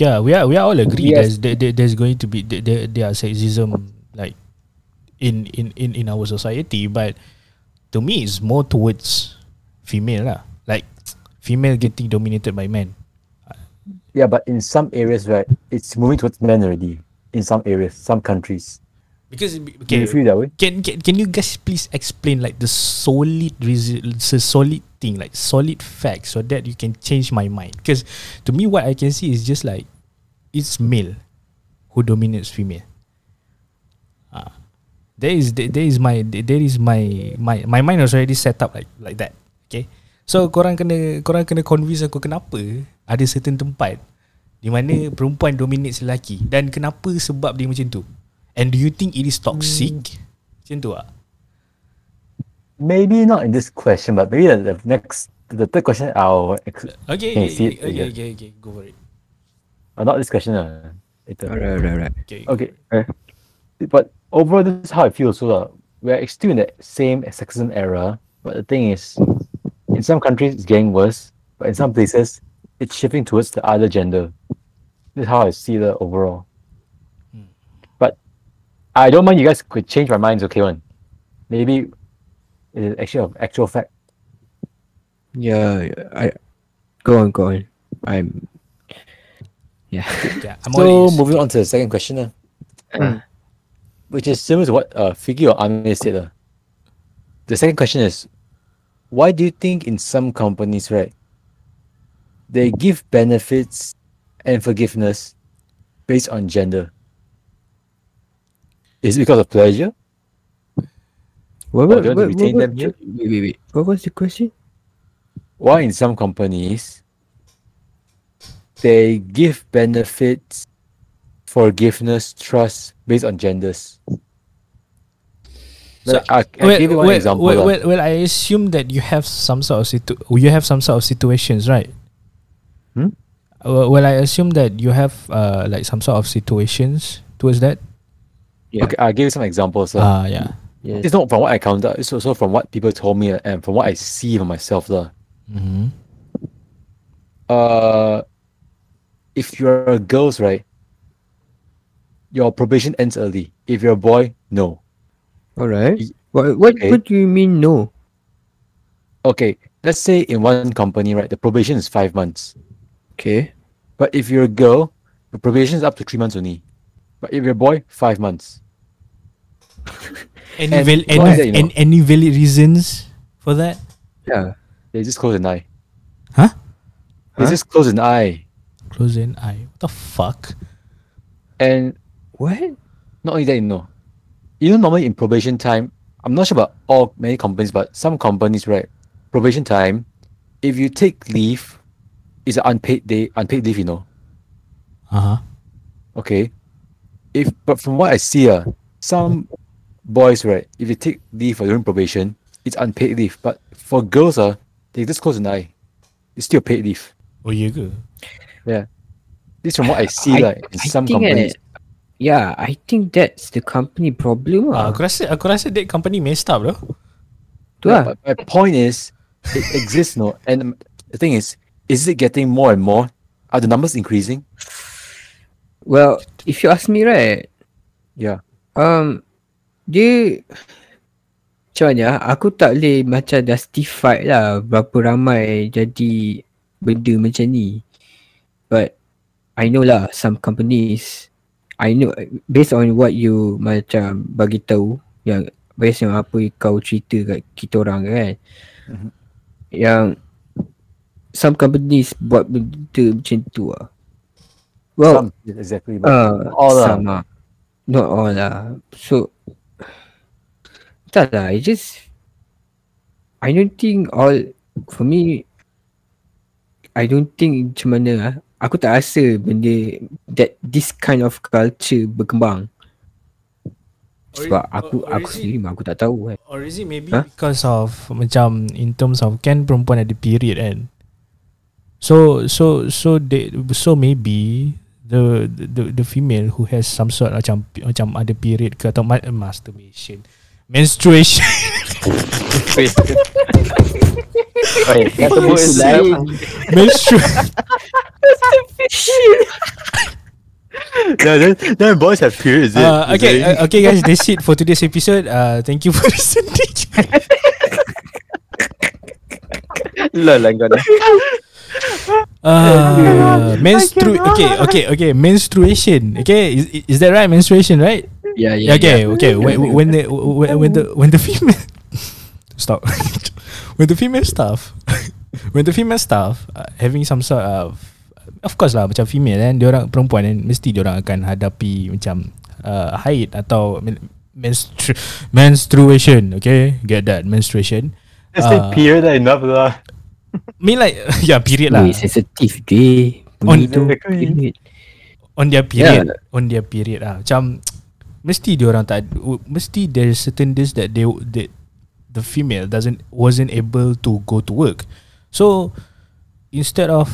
Yeah, we are we are all agree Yes. there's there, there, there's going to be there, there, there are sexism like in, in in in our society, but to me it's more towards female lah. Like female getting dominated by men. Yeah, but in some areas, right, it's moving towards men already. In some areas, some countries. Because Do okay, you feel that way? can, can can you guys please explain like the solid the solid thing, like solid facts, so that you can change my mind? Because to me, what I can see is just like it's male who dominates female. Ah, there is there there is my there is my my my mind was already set up like like that. Okay, so korang kena korang kena convince aku kenapa ada certain tempat di mana perempuan dominate lelaki dan kenapa sebab dia macam tu? And do you think it is toxic? Macam tu ah. Maybe not in this question, but maybe the, the next, the third question, I'll ex- Okay, okay, see it okay, again? okay, okay, go for it. uh, not this question. Uh, later. Alright, alright, alright. Okay. Okay. Eh. But overall, this is how I feel. So uh, we're still in the same sexism era. But the thing is, in some countries it's getting worse, but in some places it's shifting towards the other gender. This is how I see the overall. But I don't mind you guys could change my minds, okay one. Maybe it's actually an actual fact. Yeah, yeah, I go on, go on. I'm yeah. *laughs* Yeah, I'm So moving on to the second question, uh, which is similar to what uh, Figgy or Amir said. Uh. The second question is, why do you think in some companies, right, they give benefits and forgiveness based on gender? Is it because of pleasure? What, Or do you want to retain them here? Wait, wait, wait. What was the question? Why in some companies they give benefits, forgiveness, trust based on genders? So, I, I well, give you one well, example. Well, well, well, I assume that you have some sort of situ- you have some sort of situations, right? Hmm? Uh, well, I assume that you have uh, like some sort of situations towards that. Yeah. Okay, I'll give you some examples. lah. Ah, yeah. Yes. It's not from what I counted, it's also from what people told me uh, and from what I see for myself. lah. Mm-hmm. Uh, if you're a girls, right, your probation ends early. If you're a boy, no. Alright. What what okay. what do you mean no? Okay, let's say in one company, right, the probation is five months. Okay. But if you're a girl, the probation is up to three months only. But if you're a boy, five months. *laughs* Any And val- any, that, you know? an- any valid reasons for that? Yeah. They just close an eye. Huh? They Huh? just close an eye. Close an eye. What the fuck? And What? not only that, you know, you know, normally in probation time, I'm not sure about all many companies, but some companies, right, probation time, if you take leave, it's an unpaid day, unpaid leave, you know. Uh huh. Okay. If but from what I see, uh, some boys, right, if they take leave for during probation, it's unpaid leave. But for girls, uh, they just close an eye. It's still paid leave. Oh, you go. yeah? This from what I see, I- like in I some companies. eh, yeah, I think that's the company problem. Ah, Ah, aku rasa aku rasa that company messed up though. tu Yeah, lah. my point is, it exists, no. And the thing is, is it getting more and more? Are the numbers increasing? Well, if you ask me, right, Yeah. um, dia macam mana? ah, Aku tak boleh macam justify lah berapa ramai jadi benda macam ni. But I know lah some companies I know based on what you macam bagi tahu yang based on apa kau cerita kat kita orang kan. Mhm. Yang some companies buat benda macam tu lah. Well, Some, exactly. But Uh, all lah. some lah. Not all lah. So, tak lah. I just, I don't think all, for me, I don't think macam mana lah. Aku tak rasa benda that this kind of culture berkembang. Or Sebab is- aku or- or aku sendiri aku tak tahu kan. Or is it maybe Huh? because of macam in terms of kan perempuan ada period kan. So so so they so maybe the the the female who has some sort macam macam ada period ke atau ma- masturbation menstruation *laughs* *laughs* Okay, that Sebut is lain. menstruation no, then, then boys have periods. is uh, okay uh, okay guys that's it for today's episode uh, thank you for *laughs* listening Lol lah kau dah. uh, menstru okay okay okay menstruation okay is, is that right menstruation right Yeah, Yeah, okay, okay. When, when the when, when the when the female *laughs* stop, *laughs* when the female staff, *laughs* when the female staff uh, having some sort of, of course lah macam female kan, dia orang perempuan kan mesti dia orang akan hadapi macam uh, haid atau men- menstru menstruation. Okay, get that menstruation. Just say uh, period lah, enough lah. *laughs* Mean like *laughs* yeah period lah. Je. bunyi On- tu period. On their period On their period lah Macam Mesti dia orang tak Mesti there certain days that they that The female doesn't Wasn't able to go to work. So Instead of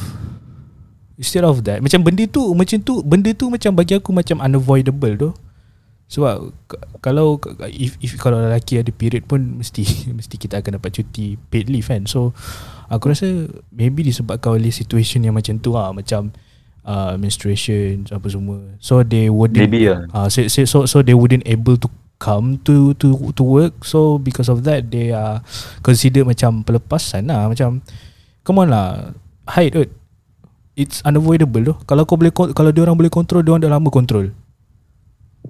Instead of that Macam benda tu Macam tu Benda tu macam bagi aku Macam unavoidable tu. Sebab Kalau if, if Kalau lelaki ada period pun Mesti *laughs* Mesti kita akan dapat cuti Paid leave kan. So Aku rasa Maybe disebabkan oleh Situation yang macam tu lah Macam uh, Menstruation Apa semua. So they wouldn't Maybe lah. uh, so, so, so they wouldn't able to come to to to work. So because of that they are considered macam pelepasan lah. Macam come on lah hide it. It's unavoidable tu kalau kau boleh kalau dia orang boleh control dia orang dah lama control.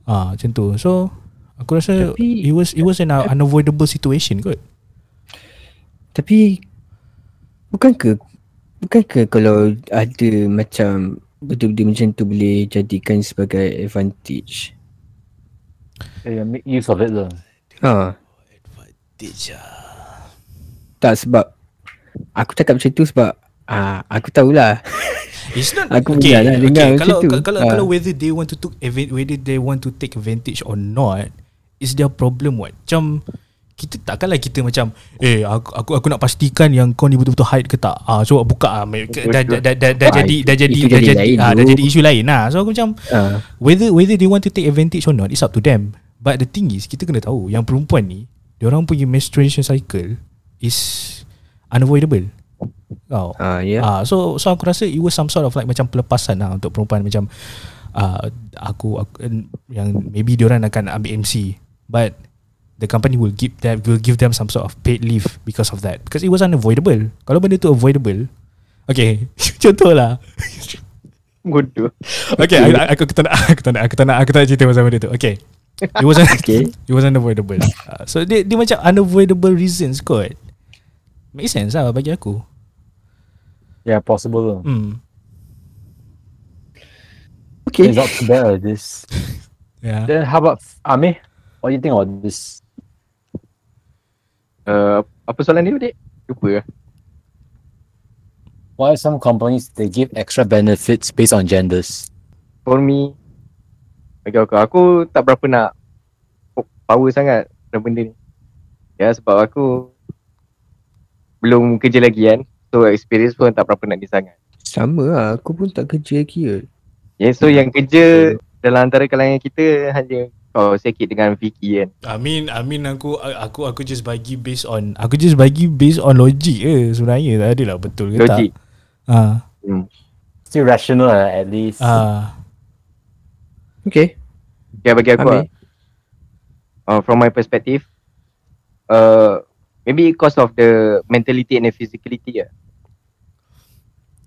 Ah macam tu. So aku rasa Tapi- it was it was an uh, unavoidable situation kot. Tapi bukan ke bukan ke kalau ada macam benda-benda macam tu boleh jadikan sebagai advantage. Yeah, make use of it lah. Ha, advantage tak sebab aku cakap macam tu sebab ah aku tahulah. *laughs* It's not Aku okay, dengar lah, dengar okay. macam Kalau tu. kalau Ah. kalau whether they want to took advan- whether they want to take advantage or not is their problem what. Macam kita takkanlah kita macam eh aku aku, aku nak pastikan yang kau ni betul-betul hide ke tak. Ah so buka ah dah dah dah, dah, dah Ah, jadi dah itu- jadi dah jadi jadi lain ah dah jadi isu lain lah. So aku macam Ah, whether whether they want to take advantage or not it's up to them. But the thing is kita kena tahu yang perempuan ni dia orang punya menstruation cycle is unavoidable. Kau. ah ya. Ah, so so aku rasa it was some sort of like macam pelepasan lah untuk perempuan macam uh, aku, aku yang maybe diorang akan ambil MC but the company will give them will give them some sort of paid leave because of that because it was unavoidable. Kalau benda tu avoidable Okay *laughs* Contoh lah Bodoh. Okay aku, aku, aku tak nak *laughs* Aku tak nak Aku tak nak Aku tak nak cerita pasal benda tu Okay It was *laughs* Okay. *laughs* It was unavoidable uh, So dia, dia macam Unavoidable reasons kot Make sense lah bagi aku Yeah, possible lah. Hmm Okay. It's not too bad this. *laughs* Yeah Then how about Amir? What do you think about this? Uh, apa soalan dia, Dek? Lupa lah. Why some companies they give extra benefits based on genders? For me, bagi aku, aku tak berapa nak power sangat dalam benda ni. Ya, sebab aku belum kerja lagi kan. So, experience pun tak berapa nak ni sangat. Sama lah. Aku pun tak kerja lagi. Ya, so yang kerja dalam antara kalangan kita hanya kau sikit dengan Vicky kan. I mean I mean aku aku aku just bagi based on aku just bagi based on logic je sebenarnya tak adalah betul ke Logik. tak. Ah Hmm. Still rational lah, at least. ah Okay. Ya, bagi aku Ambil. lah. Uh, from my perspective, uh, maybe because of the mentality and the physicality lah.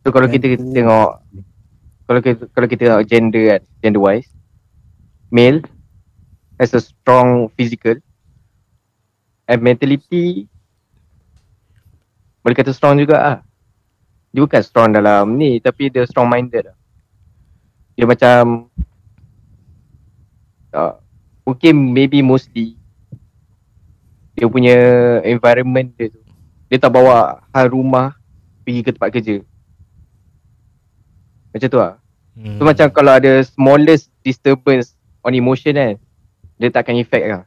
So kalau kita Mental- tengok kalau kita kalau kita tengok gender kan, gender wise, male has a strong physical and mentality boleh kata strong juga ah. Dia bukan strong dalam ni tapi dia strong minded lah. Dia macam uh, mungkin maybe mostly dia punya environment dia tu. Dia tak bawa hal rumah pergi ke tempat kerja. Macam tu lah. hmm. So macam kalau ada smallest disturbance on emotion kan, dia tak akan effect lah.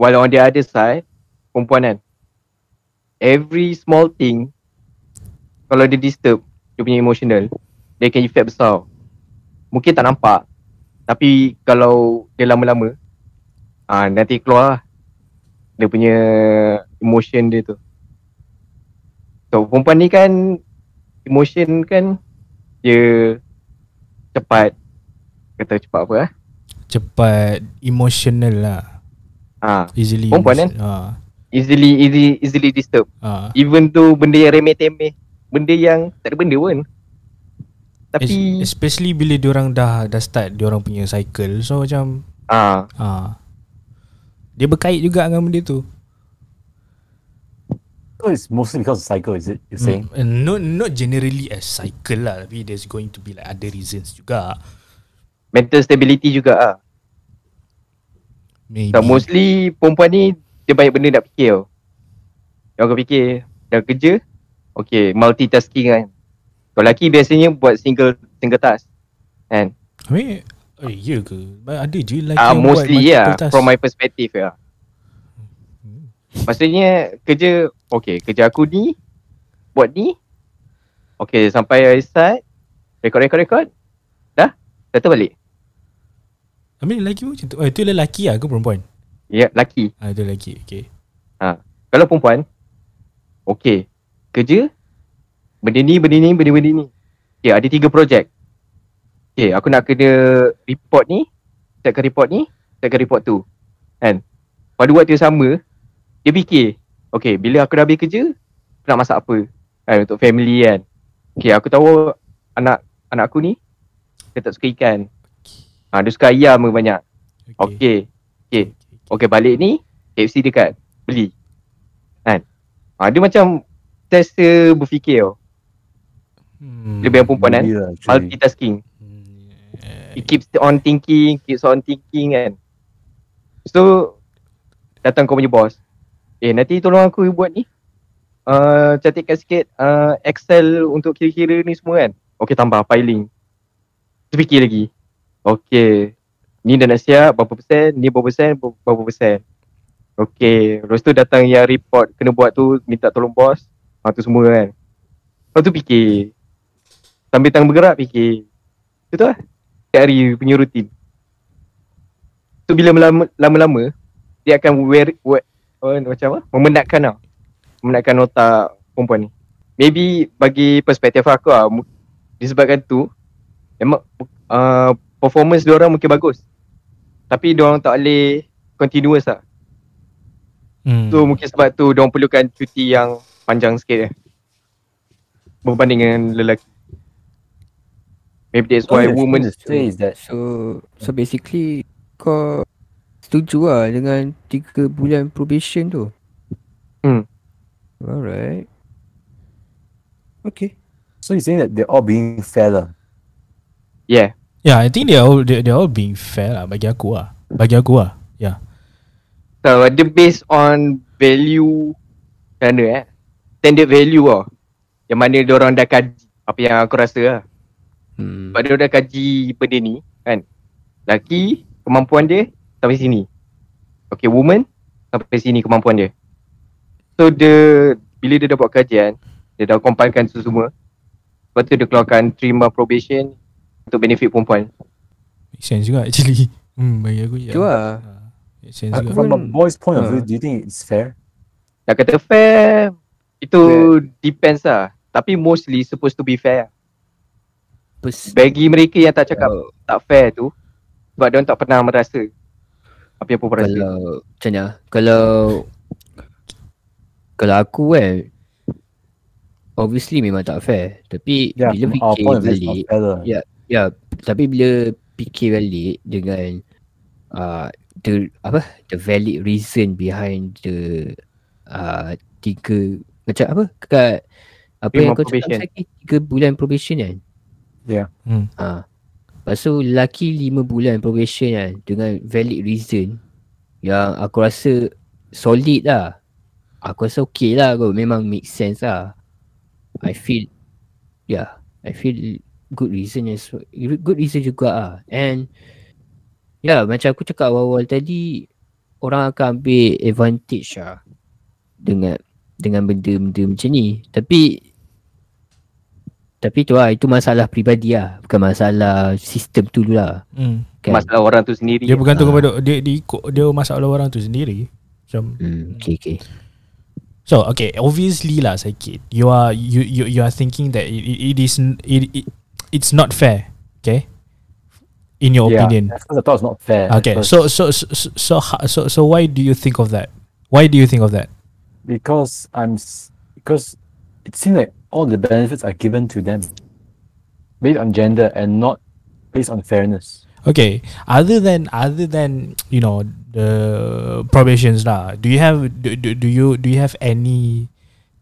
While on the other side, perempuan kan, every small thing, kalau dia disturb, dia punya emotional, dia akan effect besar. Mungkin tak nampak, tapi kalau dia lama-lama, ah nanti keluar lah dia punya emotion dia tu. So perempuan ni kan emotion kan dia cepat kata cepat apa eh? cepat emotional lah. Ah, Easily Perempuan kan? Ah easily easy easily disturb. ah Even tu benda yang remeh-temeh, benda yang tak ada benda pun. Es- Tapi especially bila diorang dah dah start diorang punya cycle. So macam ah ah dia berkait juga dengan benda tu. So it's mostly because of cycle, is it? You're saying? Mm, not not generally as cycle lah tapi there's going to be like other reasons juga. mental stability juga ah. Maybe. So mostly perempuan ni dia banyak benda nak fikir tau. Yang kau fikir dah kerja, okay multitasking kan. Kalau lelaki biasanya buat single single task. Kan? I mean, eh, ya ke? Ada je lelaki Ah yang mostly buat multiple task. from my perspective ya. Maksudnya kerja okay kerja aku ni buat ni okay sampai start record record record dah settle balik. I mean, lelaki macam tu. Oh, itu lelaki lah ke perempuan? Ya laki. Ah, itu lelaki. Okay. Kalau perempuan okay kerja benda ni benda ni benda benda ni. Okay ada tiga projek. Okay aku nak kena report ni setkan report ni setkan report tu. Kan? Pada waktu yang sama dia fikir okay bila aku dah habis kerja aku nak masak apa kan untuk family kan. Okay aku tahu anak anak aku ni dia tak suka ikan. Ha, dia suka ayam ke banyak. Okay. Okay. Okay balik ni KFC dekat beli. Kan? Ha, dia macam sesa berfikir tau. Hmm. Lebih perempuan kan. Actually. Multitasking. Hmm. He keeps on thinking, keeps on thinking kan. So datang kau punya boss. Eh nanti tolong aku buat ni. Uh, cantikkan sikit uh, Excel untuk kira-kira ni semua kan. Okay tambah filing. Terfikir lagi. Okay. Ni dah nak siap berapa persen, ni berapa persen, ber- berapa persen. Okay. Lepas tu datang yang report kena buat tu minta tolong bos. Ha tu semua kan. Lepas tu fikir. Sambil tangan bergerak fikir. Itu lah setiap hari punya rutin. So bila lama-lama dia akan wear, wear oh, macam apa? Memenatkan tau. Memenatkan otak perempuan ni. Maybe bagi perspektif aku lah, disebabkan tu memang uh, performance dia orang mungkin bagus. Tapi dia orang tak boleh continuous lah. Hmm. So mungkin sebab tu dia orang perlukan cuti yang panjang sikit eh. Berbanding dengan lelaki. Maybe that's why you're women to say is that So so basically kau setuju lah dengan 3 bulan probation tu. Hmm. Alright. Okay. so you're saying that they're all being fair lah. yeah. Yeah, I think they all they, they all being fair lah bagi aku lah. Bagi aku lah. Yeah. So dia based on value mana eh Standard value lah Yang mana dia orang dah kaji Apa yang aku rasa lah Hmm. Sebab dia dah kaji benda ni kan Laki kemampuan dia sampai sini Okay woman sampai sini kemampuan dia So dia Bila dia dah buat kajian Dia dah compilekan tu semua Lepas tu dia keluarkan terima probation Untuk benefit perempuan Make sense juga actually. *laughs* Hmm, bagi aku ya. Tu lah. Ah, Make sense Uh, juga. from a boy's point of uh. view, do you think it's fair? Nak kata fair Itu depends lah Tapi mostly supposed to be fair Pers- Bagi mereka yang tak cakap kalau, tak fair tu Sebab dia orang tak pernah merasa Apa yang rasa kalau macam mana? Kalau kalau aku kan obviously memang tak fair. Tapi Yeah, bila fikir balik lah. Ya, ya. Tapi bila fikir balik dengan uh, the apa the valid reason behind the uh, tiga macam apa kat apa yang kau probation. cakap lagi tiga bulan probation kan? Yeah. Hmm. Ah. Lepas tu lelaki lima bulan probation kan dengan valid reason yang aku rasa solid lah. Aku rasa okay lah kot. Memang make sense lah. I feel yeah, I feel good reason as good reason juga ah. And yeah, macam aku cakap awal-awal tadi orang akan ambil advantage lah dengan dengan benda-benda macam ni. Tapi tapi tu lah, itu masalah peribadi lah. Bukan masalah sistem tu dulu lah. Hmm. Kan? Masalah orang tu sendiri Dia bergantung Ah. kepada dia dia ikut dia masalah orang tu sendiri. Macam Hmm, okay, okay. So okay, obviously lah Saikid, you are you you you are thinking that it, it, is it, it it's not fair, okay? In your yeah, opinion, I thought it's not fair. okay. So so so so so, ho- so so why do you think of that? Why do you think of that? because I'm s- because it seems like all the benefits are given to them based on gender and not based on fairness. Okay, other than other than you know the probations lah, do you have do, do, do you do you have any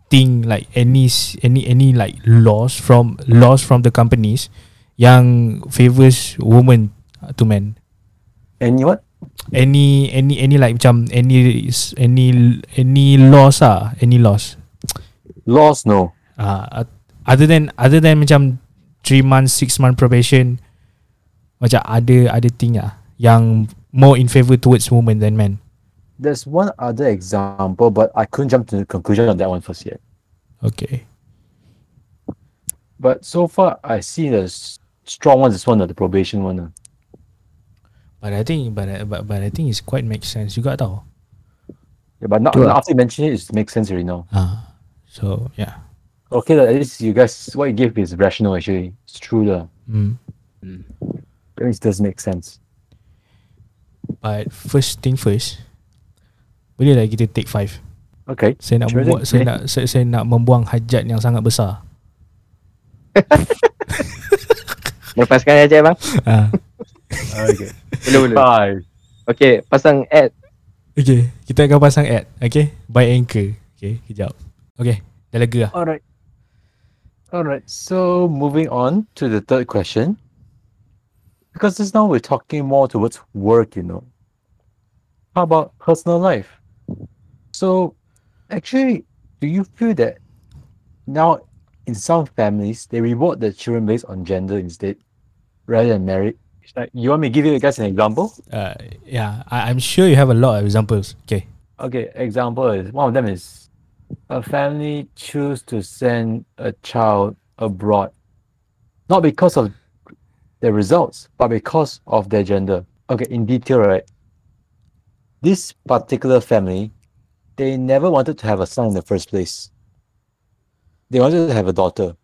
thing like any any any like laws from laws from the companies yang favors women to men? Know what? Any any any like macam any any any laws ah any laws Laws, no. Ah uh, other than other than macam 3 months 6 month probation macam ada ada thing lah yang more in favor towards women than men There's one other example, but I couldn't jump to the conclusion on that one first yet. okay But so far, I see the strong one is one, uh, the probation one. uh. but I think but I- but but I think it's quite makes sense juga tau Yeah, but now, True. now after you mention it, it makes sense already now. ah so yeah Okay, lah, at least you guys, what you give is rational actually. It's true. lah. hmm. At least it does make sense. but first thing first boleh lah kita take 5 Okay. saya nak thing, saya nak saya, saya nak membuang hajat yang sangat besar *laughs* Lepaskan aja bang. ah Okay. Boleh boleh. Five. Okay, pasang ad. Okay Kita akan pasang ad Okay By Anchor Okay Kejap Okay Dah lega lah All right. All right. So moving on to the third question, because just now we're talking more towards work, you know. How about personal life? So, actually, do you feel that now in some families they reward the children based on gender instead, rather than merit? Like, you want me to give you guys an example? uh, Yeah I, I'm sure you have a lot of examples Okay Okay, example is one of them is a family choose to send a child abroad, not because of their results, but because of their gender. Okay, in detail, right? This particular family, they never wanted to have a son in the first place. They wanted to have a daughter.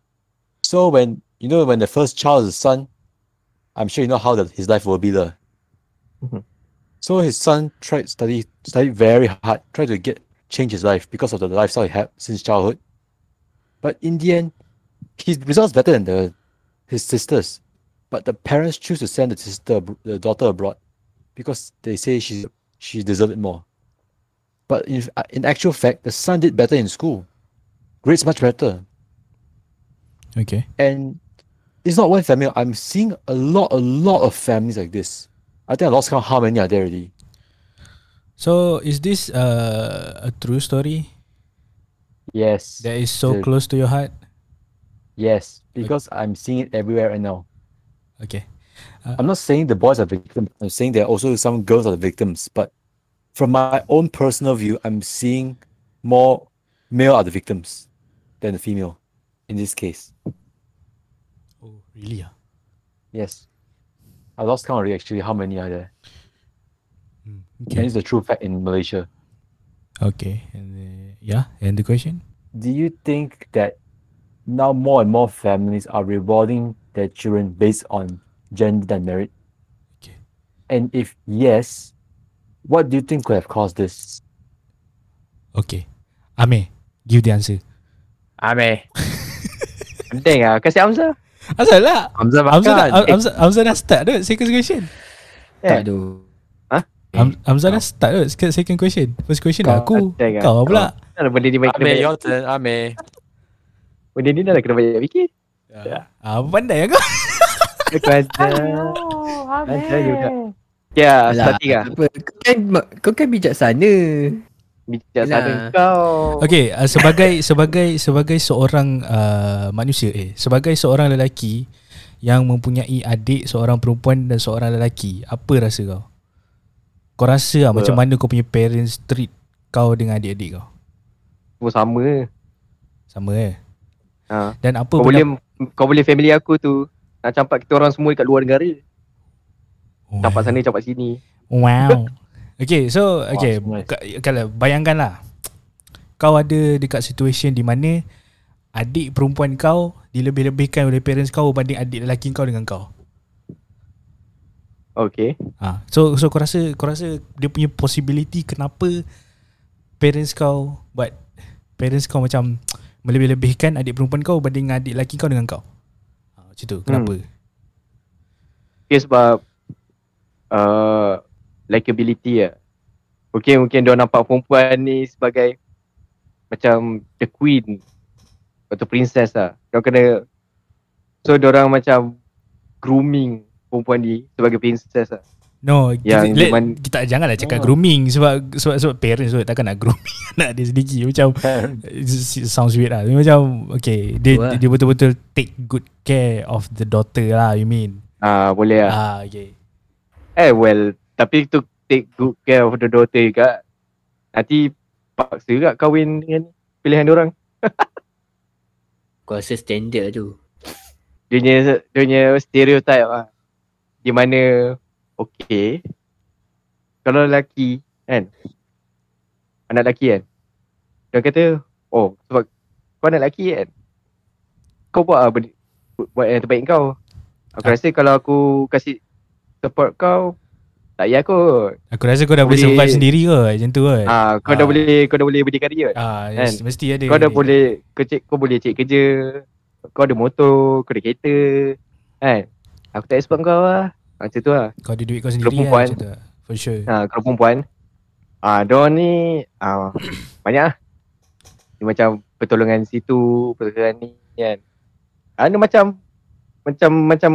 So when you know when the first child is a son, I'm sure you know how the, his life will be there. Mm-hmm. So his son tried study studied very hard, tried to get change his life because of the lifestyle he had since childhood. But in the end, his results better than the his sisters. But the parents choose to send the sister the daughter abroad because they say she she deserved it more. But in in actual fact, the son did better in school, grades much better, Okay and it's not one family. I'm seeing a lot, a lot of families like this. I think I lost count how many are there already. So is this uh, a true story Yes. That is so True. close to your heart Yes, because I'm seeing it everywhere right now. Okay I'm not saying the boys are victims. I'm saying there are also some girls are the victims. But from my own personal view, I'm seeing more male are the victims than the female in this case. Oh really ah Yes. I lost count already actually how many are there. Hmm, And Okay it's the true fact in Malaysia. Okay and uh, Yeah And the question Do you think that now more and more families are rewarding their children based on gender and merit? Okay. And if yes, what do you think could have caused this? Okay Amir Give the answer Ameh. *laughs* Penting lah. Kasih Hamzah. Asal lah Hamzah Hamzah dah, makan. Hamzah, Hamzah dah start tu Second question Tak tu. Ham, Hamzah dah start tu second- Second question First question Kau- aku lah. Kau pula Ada benda ni main kena Ame, banyak. your turn, Ame. Benda ni dah lah kena banyak fikir. Ah, Apa pandai aku Aku ajar. Ajar juga. Ya, tiga. apa, kau kan kau kan bijaksana. Bijaksana Yelah. kau. Okay uh, Sebagai Sebagai Sebagai seorang uh, Manusia eh Sebagai seorang lelaki Yang mempunyai adik Seorang perempuan Dan seorang lelaki Apa rasa kau Kau rasa lah? Macam mana kau punya parents treat Kau dengan adik-adik kau Semua sama. Sama eh Ha. Dan apa Kau boleh kau boleh family aku tu nak campak kita orang semua dekat luar negara. Oh, Campak sana, campak sini. Wow *laughs* Okay so Okay ka- Kalau bayangkanlah Kau ada dekat situation di mana Adik perempuan kau Dilebih-lebihkan oleh parents kau Berbanding adik lelaki kau dengan kau Okay. ha. So so kau rasa Kau rasa Dia punya possibility Kenapa Parents kau Buat Parents kau macam Melebih-lebihkan adik perempuan kau Berbanding adik lelaki kau dengan kau ha, Macam tu Kenapa Okay sebab uh, likability lah. Okay mungkin dia nampak perempuan ni sebagai macam the queen atau princess lah. Dia kena so dia orang macam grooming perempuan ni sebagai princess lah. No, Yang kita, let, kita janganlah cakap Oh. grooming sebab sebab sebab parents tu takkan nak grooming *laughs* anak dia sendiri macam *laughs* sounds weird lah. Macam okay, dia lah. dia betul-betul take good care of the daughter lah, you mean. Ah boleh lah. Ah, okay. Eh well, tapi tu take good care of the daughter juga. Nanti paksa juga kahwin dengan pilihan dia orang. Kau rasa standard tu. Dia punya, dia punya stereotype lah. Di mana, okay. Kalau lelaki kan. Anak lelaki kan. Dia kata, oh sebab kau anak lelaki kan. Kau buat lah benda, buat yang terbaik kau. Aku Ah. rasa kalau aku kasih support kau, tak payah kot. Aku rasa kau dah boleh, Boleh- survive sendiri ke macam tu kan. Ah, kau dah Ah. boleh kau dah boleh berdikari kot. Ah, kan? yes, mesti ada. Kau dah boleh kau cek kau boleh cek kerja. Kau ada motor, kau ada kereta. Kan? Aku tak expect kau lah. Macam tu lah. Kau ada duit kau sendiri kan perempuan. macam tu. lah. For sure. Ha, kalau perempuan ah dia ni ah *coughs* banyak lah. Dia macam pertolongan situ, pertolongan ni kan. Ah dia macam macam macam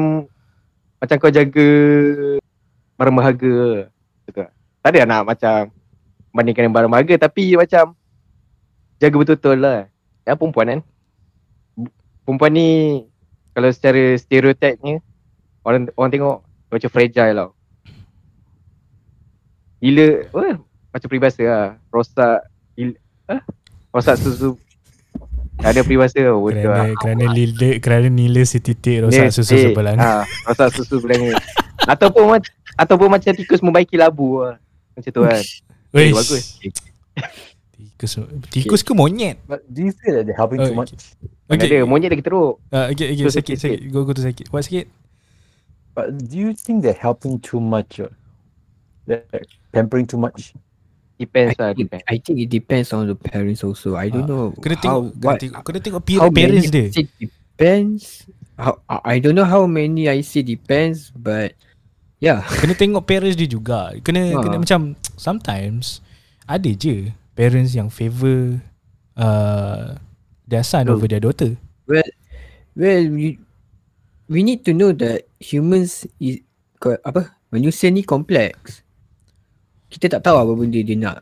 macam kau jaga barang berharga. Betul. Tak ada nak macam bandingkan barang berharga tapi macam jaga betul-betul lah. Ya perempuan kan. Perempuan ni kalau secara stereotipnya orang orang tengok macam fragile tau. Gila, apa? Macam peribahasa lah. Rosak, gila, ah? rosak susu. Tak ada peribahasa tau. Betul lah. Kerana kerana nila kerana nila setitik rosak Ni, susu eh, sebelah. Ha, rosak susu sebelah ni. ataupun macam ataupun macam tikus membaiki labu lah. Macam tu kan. Weh, Eh, bagus. Tikus tikus ke monyet? Do you feel that they're helping Oh, too much? Mana ada, monyet lagi teruk. Uh, okay, okay, sakit, sakit, sakit. Go, go to sakit. What sakit? But do you think they're helping too much? Or they're pampering too much? Depends I lah, think, depends. I think it depends on the parents also. I don't Ah, know Kena how tengok, kena what tengok, kena tengok how parents many dia. Depends. How I don't know how many I say depends, but yeah. *laughs* Kena tengok parents dia juga. Kena Ha. kena macam sometimes ada je parents yang favor uh, their son Oh. over their daughter. Well, well, we, we need to know that humans is apa manusia ni kompleks. Kita tak tahu apa benda dia nak.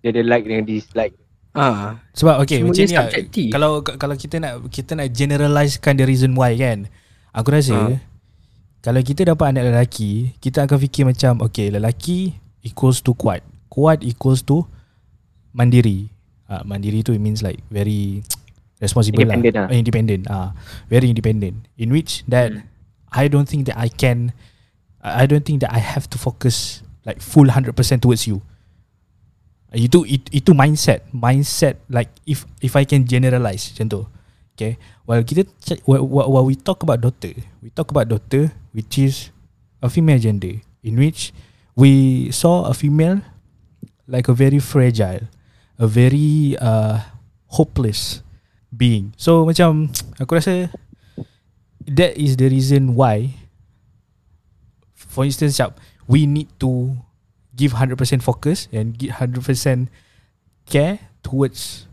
Dia ada like dengan dislike. Ah, Sebab okay Semuanya macam ni lah. Kalau kalau kita nak kita nak generalizekan the reason why kan. Aku rasa Ha. kalau kita dapat anak lelaki, kita akan fikir macam okay lelaki equals to kuat. Kuat equals to mandiri. Uh, mandiri tu it means like very responsible Independent lah. lah. Uh, independent. Ah, very independent. In which that Hmm. I don't think that I can I don't think that I have to focus like full 100% towards you. Itu itu, itu mindset, mindset like if if I can generalize macam tu. Okay. While kita while while we talk about daughter, we talk about daughter which is a female gender in which we saw a female like a very fragile, a very uh, hopeless being. So macam *tsk* aku rasa that is the reason why for instance Syap, we need to give 100% focus and give 100% care towards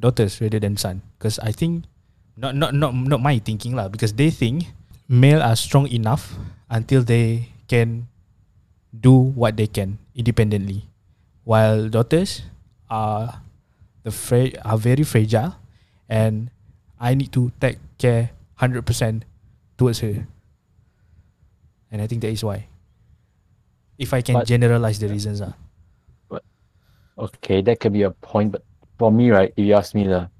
daughters rather than son because I think not not not not my thinking lah because they think male are strong enough until they can do what they can independently while daughters are the fra- are very fragile and I need to take care 100% towards her. And I think that is why. If I can But- generalize the reasons ah. Okay, that could be a point, but for me, right, if you ask me, the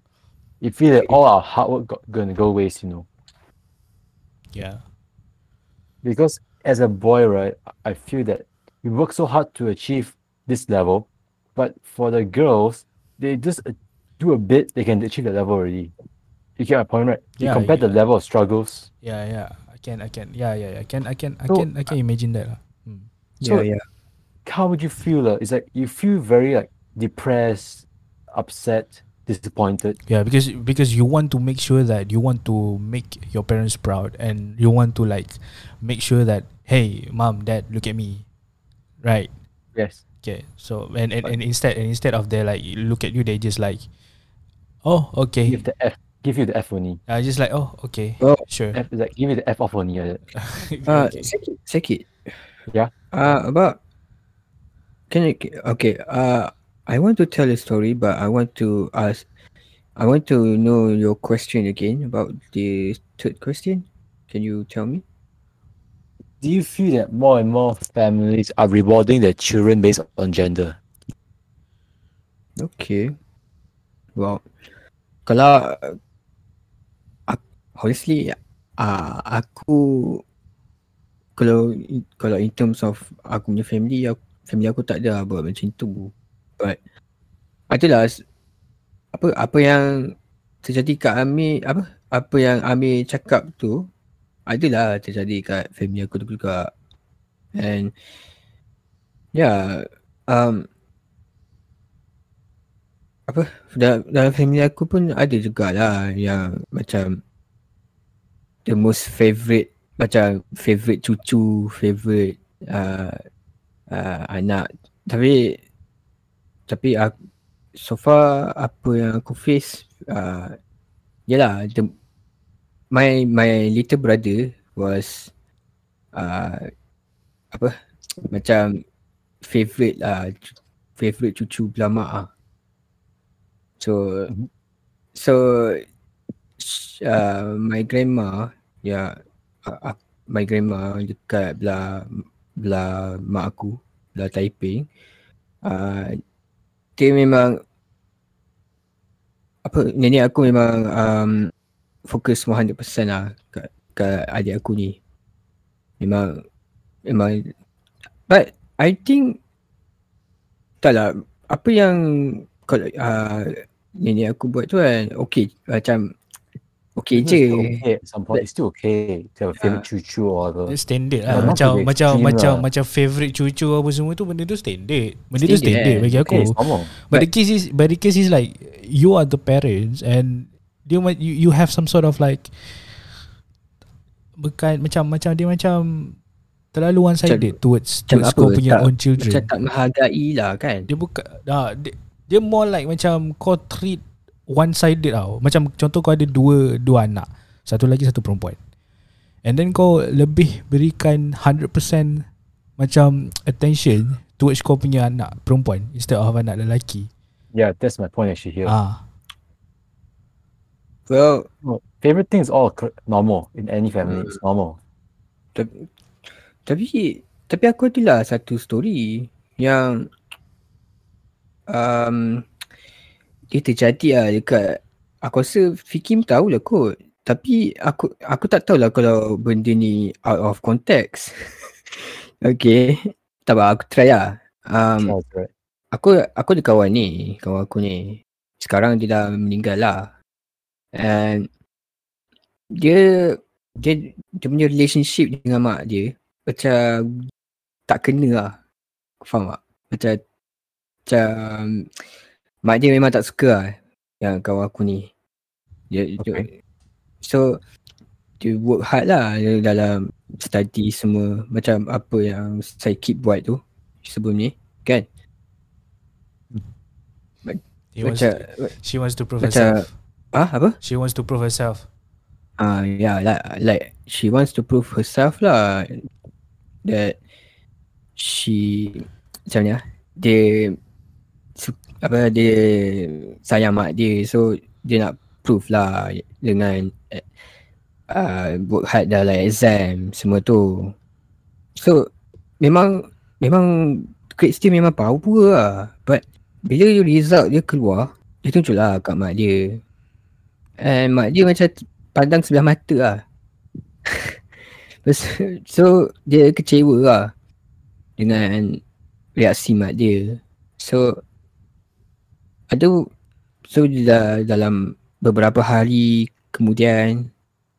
you feel that all our hard work got, gonna go waste, you know. yeah. Because as a boy, right, I feel that we work so hard to achieve this level, but for the girls, they just uh, do a bit, they can achieve that level already. You get my point, right? You Yeah, compare the level of struggles. Yeah, yeah. I can, I can. Yeah, yeah. yeah. I can, I can, I So, can, I can imagine that. lah. Hmm. So- yeah, yeah. How would you feel? Uh? It's like you feel very like depressed, upset, disappointed. Yeah, because because you want to make sure that you want to make your parents proud, and you want to like make sure that hey, mom, dad, look at me, right? Yes. Okay. So and and, and instead and instead of they like look at you, they just like, oh, okay. Give the F. Give you the F only. I just like oh, okay, Oh. sure. F is like give me the F off only. Uh, *laughs* Uh, okay. sakit, Yeah. Uh, about can you okay? Uh, I want to tell a story, but I want to ask. I want to know your question again about the third question. Can you tell me? Do you feel that more and more families are rewarding their children based on gender? Okay. Well, kalau honestly, uh, aku kalau kalau in terms of aku punya family, aku, family aku tak ada buat macam tu. But s- apa apa yang terjadi kat Amir apa apa yang Amir cakap tu adalah terjadi kat family aku juga. And yeah, um, apa dalam, dalam family aku pun ada jugalah yang macam the most favourite macam favourite cucu, favourite uh, uh, anak. Tapi tapi aku, so far apa yang aku face uh, yalah the, my my little brother was uh, apa macam favourite lah favourite cucu belah mak ah. So so sh- uh, my grandma ya uh, uh, my grandma dekat belah belah mak aku belah Taiping uh, dia memang apa nenek aku memang um, fokus 100% lah kat, kat adik aku ni. Memang memang but I think tak lah apa yang kalau uh, nenek aku buat tu kan okay macam okay It's je still okay at some point. It's still okay to have a favorite cucu or. Dia standard lah Macam the macam extreme macam lah. macam favourite cucu apa semua tu Benda tu standard Benda tu Standard, standard eh. bagi aku Okay, normal. But the case is But the case is like You are the parents And Dia you, you have some sort of like Bukan Macam Macam dia macam Terlalu one sided Towards Towards apa, kau punya tak- own children macam tak menghargai lah kan Dia bukan dah, dia, dia more like macam Kau treat One sided tau Macam contoh kau ada dua Dua anak Satu lagi satu perempuan And then kau lebih berikan 100% Macam attention Towards kau punya anak perempuan Instead of anak lelaki Yeah, that's my point actually here. Ah, well favorite thing is all normal in any family. Hmm. It's normal. tapi tapi tapi aku ada lah satu story yang um, dia terjadi lah dekat aku rasa Fikim tahu lah kot tapi aku aku tak tahu lah kalau benda ni out of context *laughs* okay tak apa aku try lah um, aku aku ada kawan ni, kawan aku ni. Sekarang dia dah meninggal lah. And dia dia dia punya relationship dengan mak dia macam tak kena lah. Faham tak? Macam macam mak dia memang tak suka lah yang kawan aku ni. Dia, dia Okay. so dia work hard lah dia dalam study semua. Macam apa yang saya keep buat tu sebelum ni kan? He wants, macam she wants to prove macam- herself. ah apa? She wants to prove herself. Ah, yeah, like like she wants to prove herself lah that she macam ni ah, dia apa dia sayang mak dia so dia nak prove lah dengan uh, work hard dalam exam semua tu. So memang memang grades dia memang power lah but bila result dia keluar dia tunjuk lah kat mak dia and mak dia macam pandang sebelah mata lah. *laughs* So dia kecewa lah dengan reaksi mak dia. So ada so dalam beberapa hari kemudian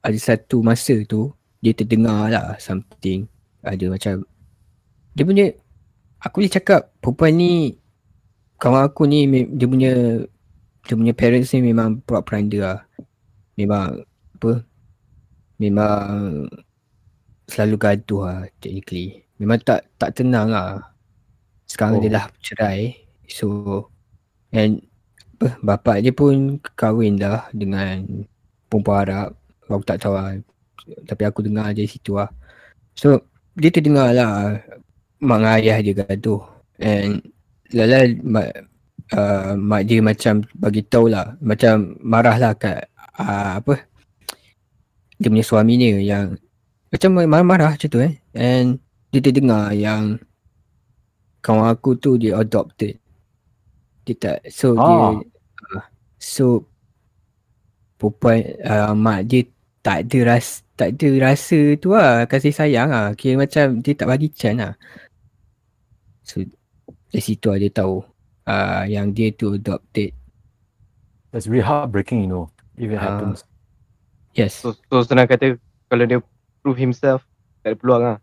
ada satu masa tu dia terdengar lah something ada macam dia punya aku boleh cakap perempuan ni kawan aku ni dia punya dia punya parents ni memang perak-peranda lah. Memang apa memang selalu gaduh lah technically. Memang tak tak tenang lah. Sekarang oh. dia dah cerai. So and apa bapak dia pun kahwin dah dengan perempuan Arab. Aku tak tahu lah. Tapi aku dengar je situ lah. So dia terdengar lah mak ayah dia gaduh and lala mak uh, mak dia macam bagi tahu lah macam marah lah kat uh, apa dia punya suami ni yang macam marah-marah macam tu eh and dia terdengar yang kawan aku tu dia adopted dia tak so Ah. dia uh, so perempuan uh, mak dia tak ada ras tak ada rasa tu lah kasih sayang lah kira macam dia tak bagi chance lah so dari situ lah dia tahu uh, yang dia tu adopted That's really heartbreaking, you know, if it Ah. happens. yes So, so senang kata kalau dia prove himself tak ada peluang lah.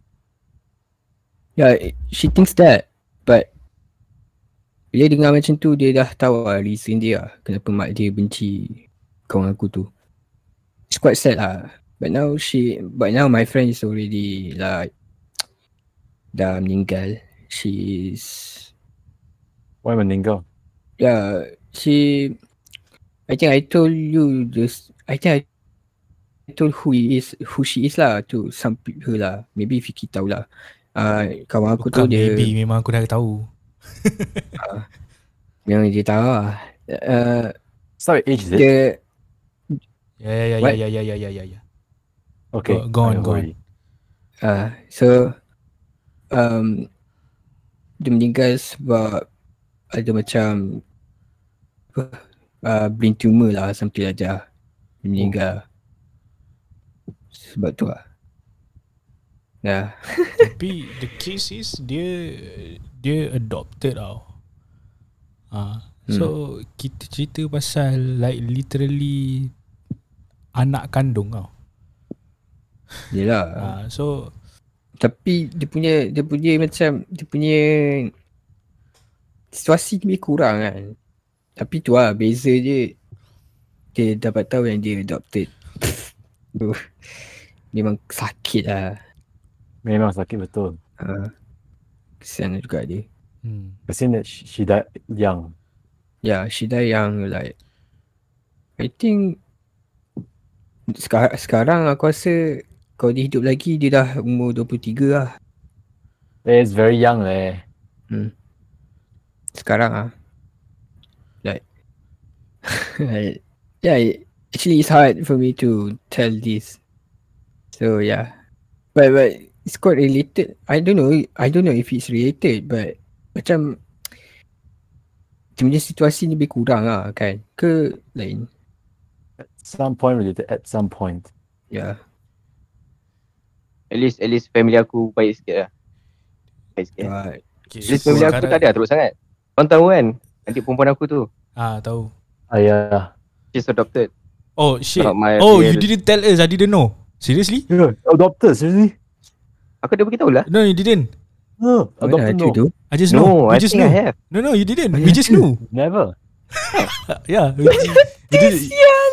yeah she thinks that bila dengar macam tu dia dah tahu lah reason dia lah kenapa mak dia benci kawan aku tu it's quite sad lah but now she but now my friend is already like dah meninggal she's Why meninggal? Yeah, she. I think I told you this. I think I told who he is, who she is lah to some people lah. Maybe Vicky tahu lah. Uh, kawan aku Bukan tu dia maybe memang aku dah tahu. Memang dia tahu lah. Uh, Sorry, age is it? dia Ya ya ya What? ya ya ya ya ya. Okay, Go- go on, go on. uh, so um, dia meninggal sebab ada macam apa, uh, brain tumor lah something like that. Dia meninggal. Sebab tu lah. Ya. Tapi the case is dia dia adopted tau. Ah, so kita cerita pasal like literally anak kandung tau. Yelah. Ah, so Tapi dia punya dia punya macam dia punya situasi dia kurang kan. Tapi tu lah beza dia dia dapat tahu yang dia adopted. tu memang sakit lah. Memang sakit betul. Uh, kesian juga dia. hmm. Kasihan that she, she died young. Yeah, she died young like I think sekarang, sekarang aku rasa kalau dia hidup lagi dia dah umur 23 lah. It's very young leh. Sekarang ah. *laughs* Like yeah, it- actually it's hard for me to tell this. So yeah. But but it's quite related. I don't know I don't know if it's related but macam punya situasi ni lebih kurang lah kan. Ke lain. At some point related at some point. Yeah. At least at least family aku baik sikit lah. Baik sikit. But okay, At least family aku tak ada teruk sangat. Kau tahu kan? Adik perempuan aku tu. Ah, tahu. Ah yeah. She's adopted. Oh shit. Oh, real- you didn't tell us. I didn't know. Seriously? Yeah. Adopted, seriously? Aku dah beritahu lah. No, you didn't. No, mana adopted ada no. tu? I just know. No, I just think know. I have. No, no, you didn't. Mana We just knew. *laughs* Never. *laughs* yeah. You, you, didn't,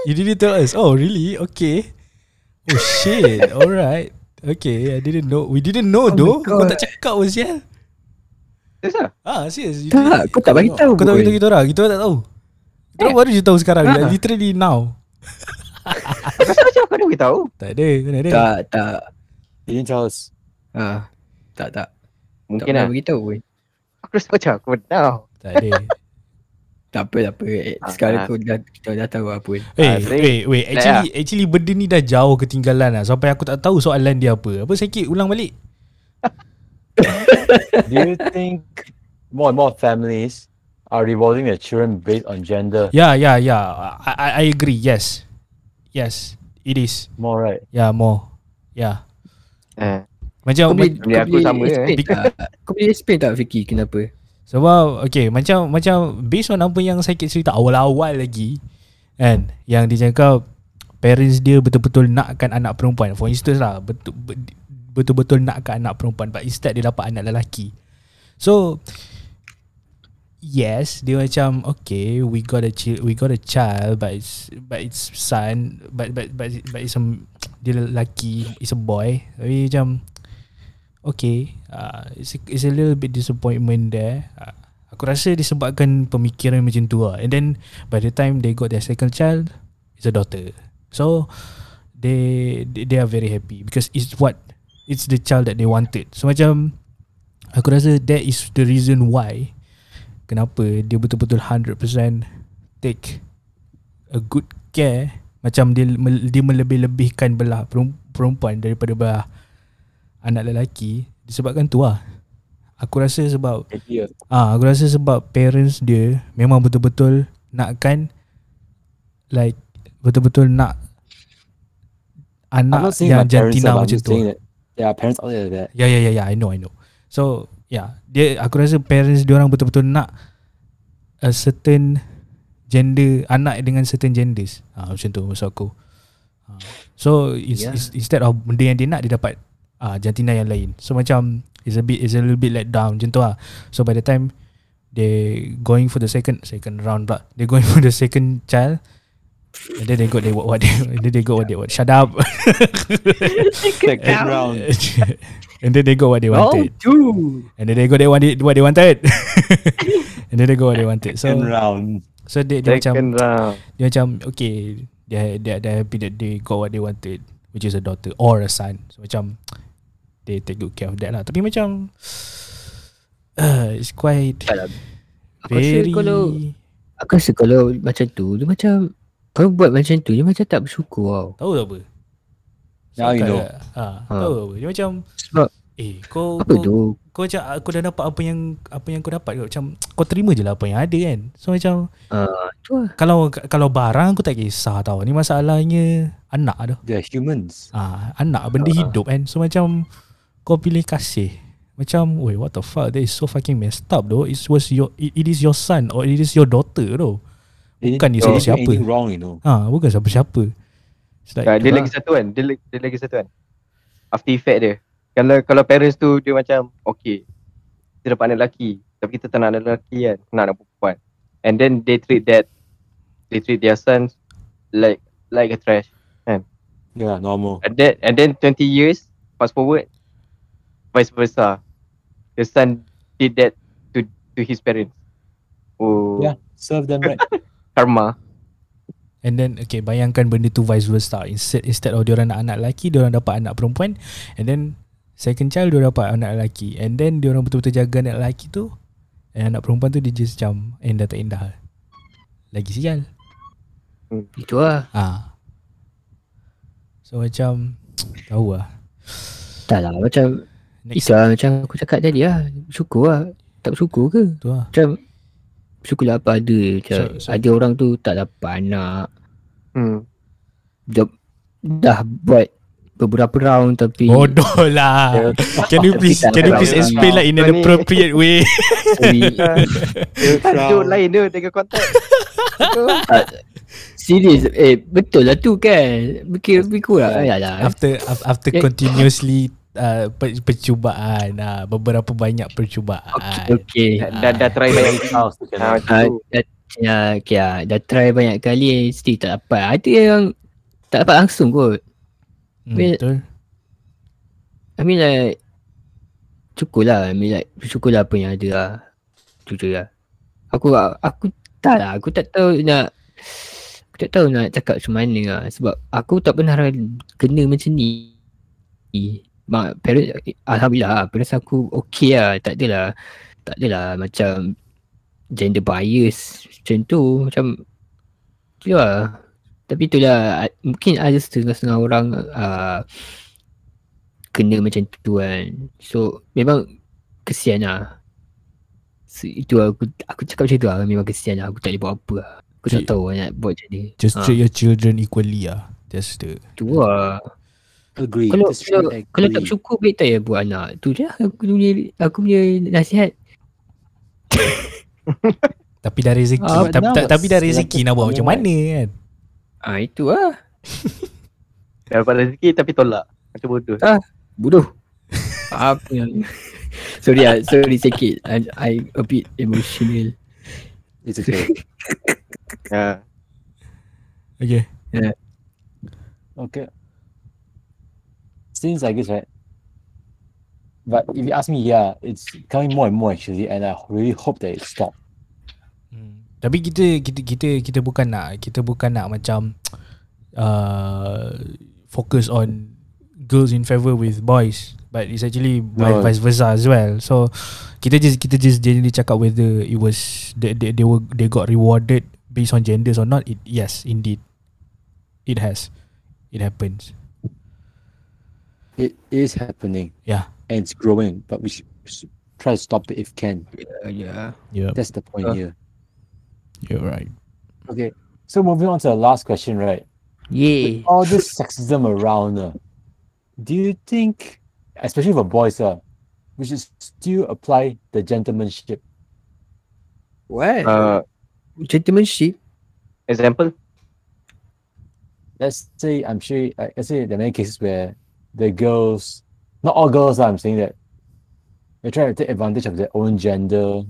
you didn't tell us. Oh, really? Okay. Oh shit. *laughs* Alright. Okay, I didn't know. We didn't know Oh though. Kau tak cakap was yeah. Serius lah. Ah, serious. You Tak, kau tak bagi tahu Kau tak pun. bagi tahu kita orang. Kita orang tak tahu. Kita orang baru je tahu sekarang. Ah. Like, literally now. Rasa macam aku dah beritahu. Tak ada. Mana ada. Tak, tak. He didn't Ah, tak, tak. Tak Mungkin pernah lah. beritahu pun. Aku rasa macam aku tahu. Tak ada. *laughs* Tak apa, tak apa. Eh, Ah, Sekarang ah. kau dah, kita dah tahu apa pun. Eh, Ah, tapi- wait, wait. Actually, actually benda ni dah jauh ketinggalan lah. Sampai aku tak tahu soalan dia apa. Apa sakit ulang balik? *laughs* Do you think more and more families are revolving their children based on gender? Yeah, yeah, yeah. I, I, I agree. Yes. Yes. It is. More right? Yeah, more. Yeah. Eh. Macam Kau boleh, kau aku boleh sama eh. tak? Kau boleh explain tak Vicky kenapa? Sebab okay macam macam based on apa yang saya cerita awal-awal lagi kan yang dia cakap parents dia betul-betul nakkan anak perempuan for instance lah betul be- betul-betul nakkan anak perempuan but instead dia dapat anak lelaki. So yes dia macam okay we got a child we got a child but it's but it's son but but but but it's a dia lelaki it's a boy tapi macam okay uh, it's, a, it's a little bit disappointment there. Uh, aku rasa disebabkan pemikiran macam tu lah. And then by the time they got their second child it's a daughter. So they they, are very happy because it's what it's the child that they wanted. So macam aku rasa that is the reason why kenapa dia betul-betul 100% take a good care macam dia dia melebih-lebihkan belah perempuan daripada belah anak lelaki disebabkan tu lah. Aku rasa sebab Idea. Ah, aku rasa sebab parents dia memang betul-betul nakkan like betul-betul nak anak yang jantina I'm macam tu. that are parents out there that Ya ya ya ya, I know I know. So, yeah, dia aku rasa parents dia orang betul-betul nak a certain gender anak dengan certain genders. Ah macam tu maksud aku. Ah, so Yeah. instead of benda yang dia nak dia dapat ah jantina yang lain. So macam it's a bit it's a little bit let down macam tu lah. So by the time they going for the second second round pula. They going *laughs* for the second child and then they got they what, what they *laughs* and then they got what they what shut up second *laughs* round. and then they got what they Oh, wanted two. and then they got they wanted what they wanted and then they got what they wanted so Second round. so dia, dia macam round. dia macam okay they they they happy that they got what they wanted which is a daughter or a son so macam they take good care of that lah tapi macam uh, *sighs* it's quite Tak lah. Aku rasa very kalau aku rasa kalau macam tu dia macam kalau buat macam tu dia macam tak bersyukur tau. tahu tak apa Now you know. tak? ha, Ha. tahu apa dia macam Sebab eh kau apa kau, tu? kau macam aku dah dapat apa yang apa yang kau dapat kau macam kau terima je lah apa yang ada kan so macam Ah, tu lah. kalau kalau barang aku tak kisah tau ni masalahnya anak dah They're humans. ah anak benda Ah. hidup kan so macam kau pilih kasih macam wait what the fuck that is so fucking messed up though it was your it, it is your son or it is your daughter though Bukan dia do siapa-siapa. anything wrong, you know. ah bukan siapa-siapa it's like dia lagi satu kan. Dia, lagi- dia lagi satu kan. After effect dia. Kalau kalau parents tu dia macam okay. Kita dapat anak lelaki. Tapi kita tak nak anak lelaki kan. Nak anak perempuan. And then they treat that they treat their sons like like a trash. Yeah, normal. And then and then 20 years fast forward vice versa. The son did that to to his parents. Oh, Yeah, serve them right. *laughs* karma. And then okay bayangkan benda tu vice versa instead instead of diorang nak anak lelaki diorang dapat anak perempuan and then second child diorang dapat anak lelaki and then diorang betul-betul jaga anak lelaki tu and anak perempuan tu dia just macam indah tak indah lagi sial Itu lah. ah so macam *tsk* tahu lah Tak lah macam next lah macam aku cakap tadi lah. Syukur lah. Tak bersyukur ke? tu lah Macam syukurlah apa ada. Macam So- so- ada orang tu tak dapat anak. Hmm. Dah, dah buat beberapa round tapi bodoh lah can you please can you please explain like in an appropriate way *laughs* Tajuk lain dia dengan konten. serius eh betul lah tu kan fikir fikir lah ya lah after af- after Eh. continuously uh, per- percubaan uh, beberapa banyak percubaan. Okey Dah dah try banyak *laughs* kali. Ah, kan. Ah, ya, okay, ah, dah try banyak kali still tak dapat. Ada yang tak dapat langsung kot. Hmm, Well- betul. I mean like Cukup lah. I mean like Cukup lah apa yang ada lah. Je lah. Aku Aku tak lah. Aku tak tahu nak Aku tak tahu nak cakap macam mana lah. Sebab aku tak pernah Kena macam ni Mak, parents, Alhamdulillah lah Parents aku okay lah Tak adalah Tak adalah macam Gender bias Macam tu Macam Tu lah Tapi itulah Mungkin ada setengah-setengah orang uh, kena macam tu kan. So memang kesian lah. So, itu aku aku cakap macam tu lah memang kesian lah. Aku tak boleh buat apa lah. Aku tak tahu lah nak buat macam ni. just Ah. treat your children equally ah that's the Tu lah. Agree. Kalau kalau, agree. kalau tak bersyukur baik tak ya buat anak. Tu je lah aku punya aku punya nasihat. *laughs* Tapi dah rezeki Ah, tapi, now ta- tapi dah what's rezeki nak buat macam mana kan Ah itu lah. *laughs* Dapat rezeki tapi tolak. Macam bodoh. Bodoh. apa yang Sorry ah, sorry sikit. I, I a bit emotional. It's okay. Ha. *laughs* Okay Okay. Since I guess right. But if you ask me, yeah, it's coming more and more actually, and I really hope that it stop. Hmm. Tapi kita kita kita kita bukan nak kita bukan nak macam *tsk* uh, fokus on girls in favor with boys, but it's actually No. vice versa as well. So kita just kita just generally cakap whether it was they, they, they were they got rewarded based on genders or not. It yes, indeed, it has, it happens. It is happening Yeah, and it's growing, but we should, we should try to stop it if can. Yeah. yeah, That's the point Uh. here. you're right. Okay. So moving on to the last question, right? Yeah. With all this sexism around, uh, do you think, especially for boys, uh, we should still apply the gentlemanship? What? Uh, Gentlemanship? example, Let's say I'm sure. uh, Let's say there are many cases where the girls, not all girls, I'm saying that they're trying to take advantage of their own gender.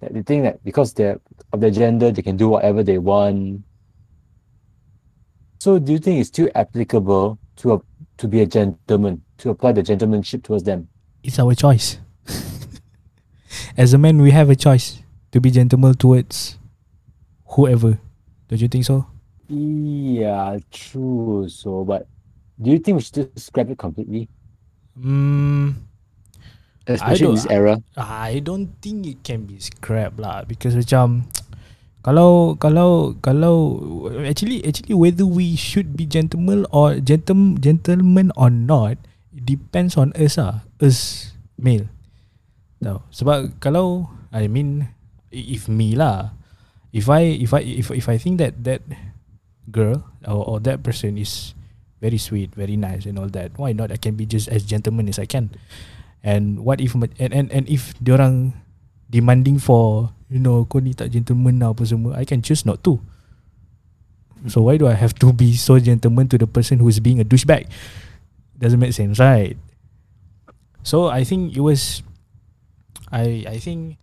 That they think that because they're of their gender, they can do whatever they want. So, do you think it's still applicable to a, to be a gentleman to apply the gentlemanship towards them? It's our choice. *laughs* As a man, we have a choice to be gentleman towards whoever. Don't you think so? Yeah, true. So, but do you think we should just scrap it completely, Mm, especially in this era? I don't think it can be scrapped lah because macam *tsk* kalau kalau kalau actually actually whether we should be gentleman or gentle gentleman or not it depends on us ah us male Tahu sebab kalau I mean if me lah if I if I if if I think that that girl or, or that person is very sweet very nice and all that why not I can be just as gentleman as I can And what if and and, and if diorang demanding for you know kau ni tak gentleman lah apa semua I can choose not to. So why do I have to be so gentleman to the person who is being a douchebag? Doesn't make sense, right? So I think it was I I think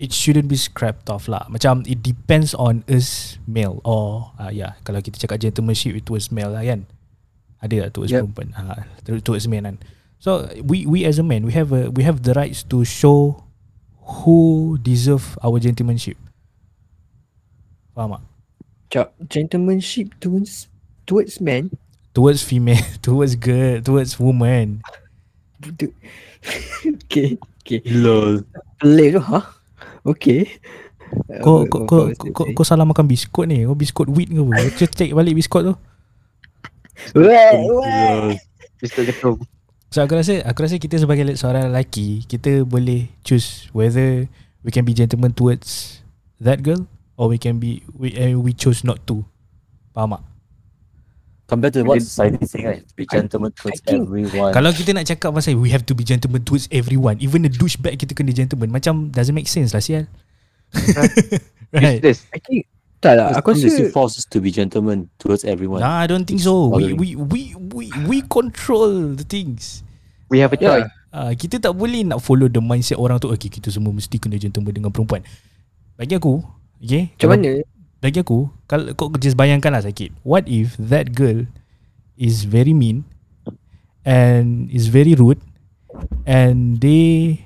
it shouldn't be scrapped off lah. Macam it depends on us male or uh, yeah kalau kita cakap gentlemanship it was male lah kan. Ada tak towards Yep. perempuan? Ha, towards men kan. So we we as a man we have a we have the rights to show who deserve our gentlemanship. Faham tak? Cak, gentlemanship towards towards men. Towards female, *laughs* towards girl, towards woman. *laughs* Okay. Okay. Lol. Pelik tu, ha? Okay. Kau Uh, kau kau, kau, kau, salah makan biskut ni. Kau biskut wheat ke apa? Kau check balik biskut tu. Weh, Lol. weh. Mr. Ketum. So aku rasa aku rasa kita sebagai seorang lelaki, kita boleh choose whether we can be gentleman towards that girl or we can be we uh, we choose not to. Faham tak? Compared to what society is saying, right? Be gentleman towards think- everyone. Kalau kita nak cakap pasal we have to be gentleman towards everyone, even the douchebag kita kena gentleman, macam doesn't make sense lah sial. right. *laughs* Useless. I think tak lah. Aku Because rasa still forces to be gentleman towards everyone. Nah, I don't think so. We we we we we control the things. We have a Yeah. choice. Uh, kita tak boleh nak follow the mindset orang tu Okay kita semua mesti kena gentleman dengan perempuan Bagi aku Okay macam kalau- mana? Bagi aku Kalau kau just bayangkan lah sakit What if that girl Is very mean And is very rude And they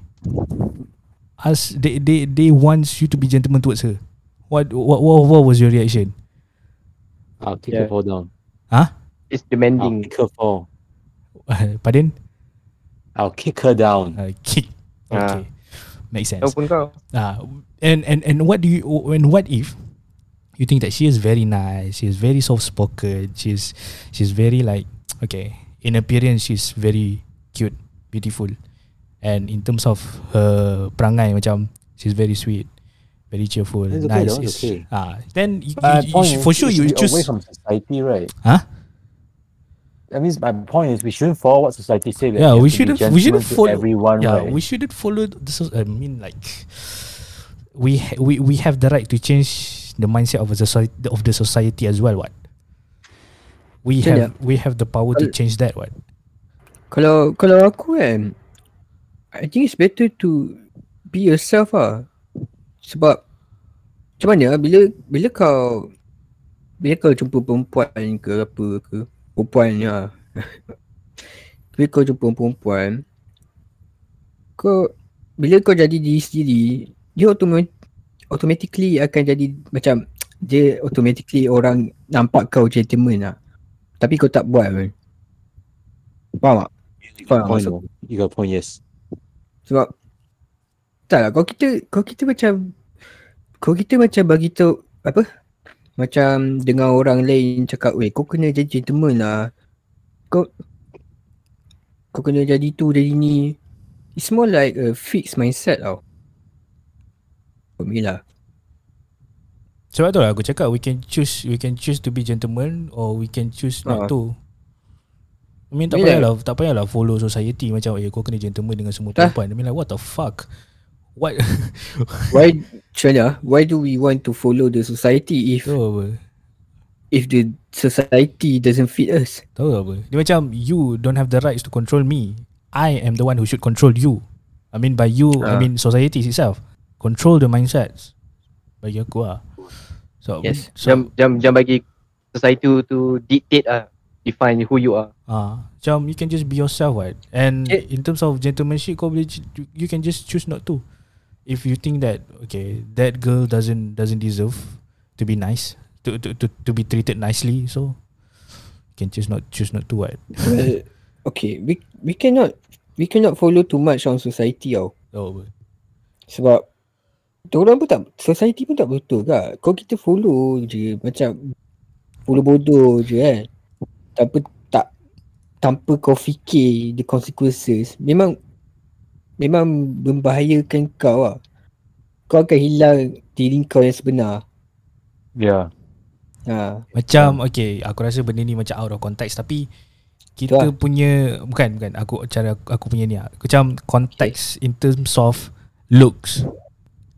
Ask They they they wants you to be gentleman towards her What what what, what was your reaction? I'll kick Yeah. her fall down. Huh? It's I'll demanding. kick her fall. *laughs* Pardon? I'll kick her down. Uh, kick Okay Makes sense Ataupun kau. Ah, and and and what do you and what if you think that she is very nice, she is very soft spoken, she's she's very like *tsk* okay in appearance she's very cute, beautiful, and in terms of her perangai macam she's very sweet, very cheerful, That's okay, nice. It's- okay. Ah, then you, you- you point for sure you should choose. away from society, right? Huh? That means my point is we shouldn't follow what society say. that Yeah, we have to be shouldn't we shouldn't follow everyone, Yeah, right? we shouldn't follow This. so- I mean like we ha- we we have the right to change the mindset of the society of the society as well. What we Macam have we have the power to change that. What Kalau kalau aku kan I think it's better to be yourself ah. Sebab macam mana bila bila kau bila kau jumpa perempuan ke apa ke perempuan ya. *laughs* bila kau jumpa perempuan kau bila kau jadi diri sendiri dia automatic automatically akan jadi macam dia automatically orang nampak kau gentleman lah. Tapi kau tak buat kan. Faham tak? You got a Faham, point. You got point, yes. Sebab tak lah kalau kita kalau kita macam kalau kita macam bagi tahu apa macam dengar orang lain cakap weh kau kena jadi gentleman lah kau kau kena jadi tu jadi ni it's more like a fixed mindset tau for me lah Sebab tu lah aku cakap we can choose we can choose to be gentleman or we can choose not Ah. to. I mean tak payahlah tak payahlah follow society macam eh kau kena gentleman dengan semua Tak. perempuan. I mean like what the fuck? What *laughs* why Chana why do we want to follow the society if Tahu apa? if the society doesn't fit us Tahu apa? Dia macam you don't have the rights to control me. I am the one who should control you. I mean by you, I Ah. mean society itself. Control the mindsets. Bagi aku lah. So, Yes. so Jam jam jam bagi society to, to dictate ah define who you are. ah, macam you can just be yourself right. And Yeah. in terms of gentlemanship, kau boleh you can just choose not to. If you think that okay, that girl doesn't doesn't deserve to be nice, to to to, to be treated nicely, so you can choose not choose not to right. *laughs* well, okay we we cannot we cannot follow too much on society tau Tahu apa? Sebab Orang pun tak Society pun tak betul kak Kau kita follow je Macam Follow bodoh je kan Tanpa tak Tanpa kau fikir The consequences Memang Memang membahayakan kau lah Kau akan hilang Diri kau yang sebenar Yeah. ha. Macam okay, aku rasa benda ni macam out of context tapi kita lah. punya bukan bukan aku cara aku, aku punya ni lah. Macam context in terms of looks.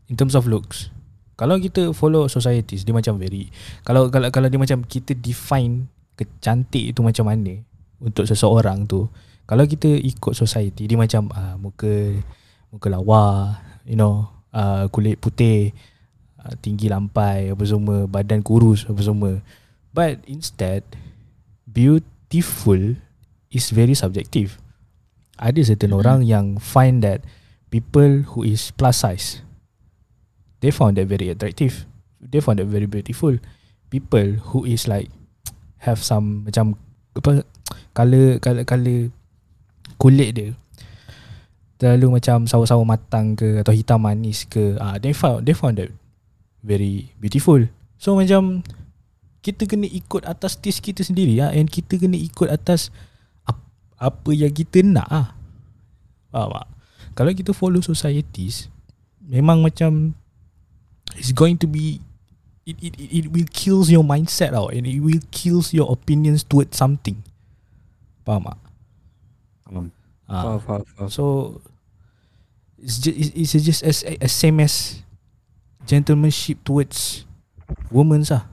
In terms of looks. Kalau kita follow societies dia macam very kalau kalau kalau dia macam kita define kecantik itu macam mana untuk seseorang tu. Kalau kita ikut society dia macam ah, muka muka lawa, you know, uh, kulit putih, uh, tinggi lampai apa semua, badan kurus apa semua. But instead beautiful is very subjective. Ada certain Mhm. orang yang find that people who is plus size they found that very attractive. They found that very beautiful. People who is like have some macam apa color color color kulit dia terlalu macam sawo-sawo matang ke atau hitam manis ke ah they found they found that very beautiful. So macam kita kena ikut atas taste kita sendiri ah and kita kena ikut atas ap- apa yang kita nak ah. Faham tak? Kalau kita follow societies memang macam it's going to be it it it, it will kills your mindset out and it will kills your opinions towards something. Faham tak? Um, Ah. Faham, faham, faham. So it's just it's just as as same as gentlemanship towards women lah.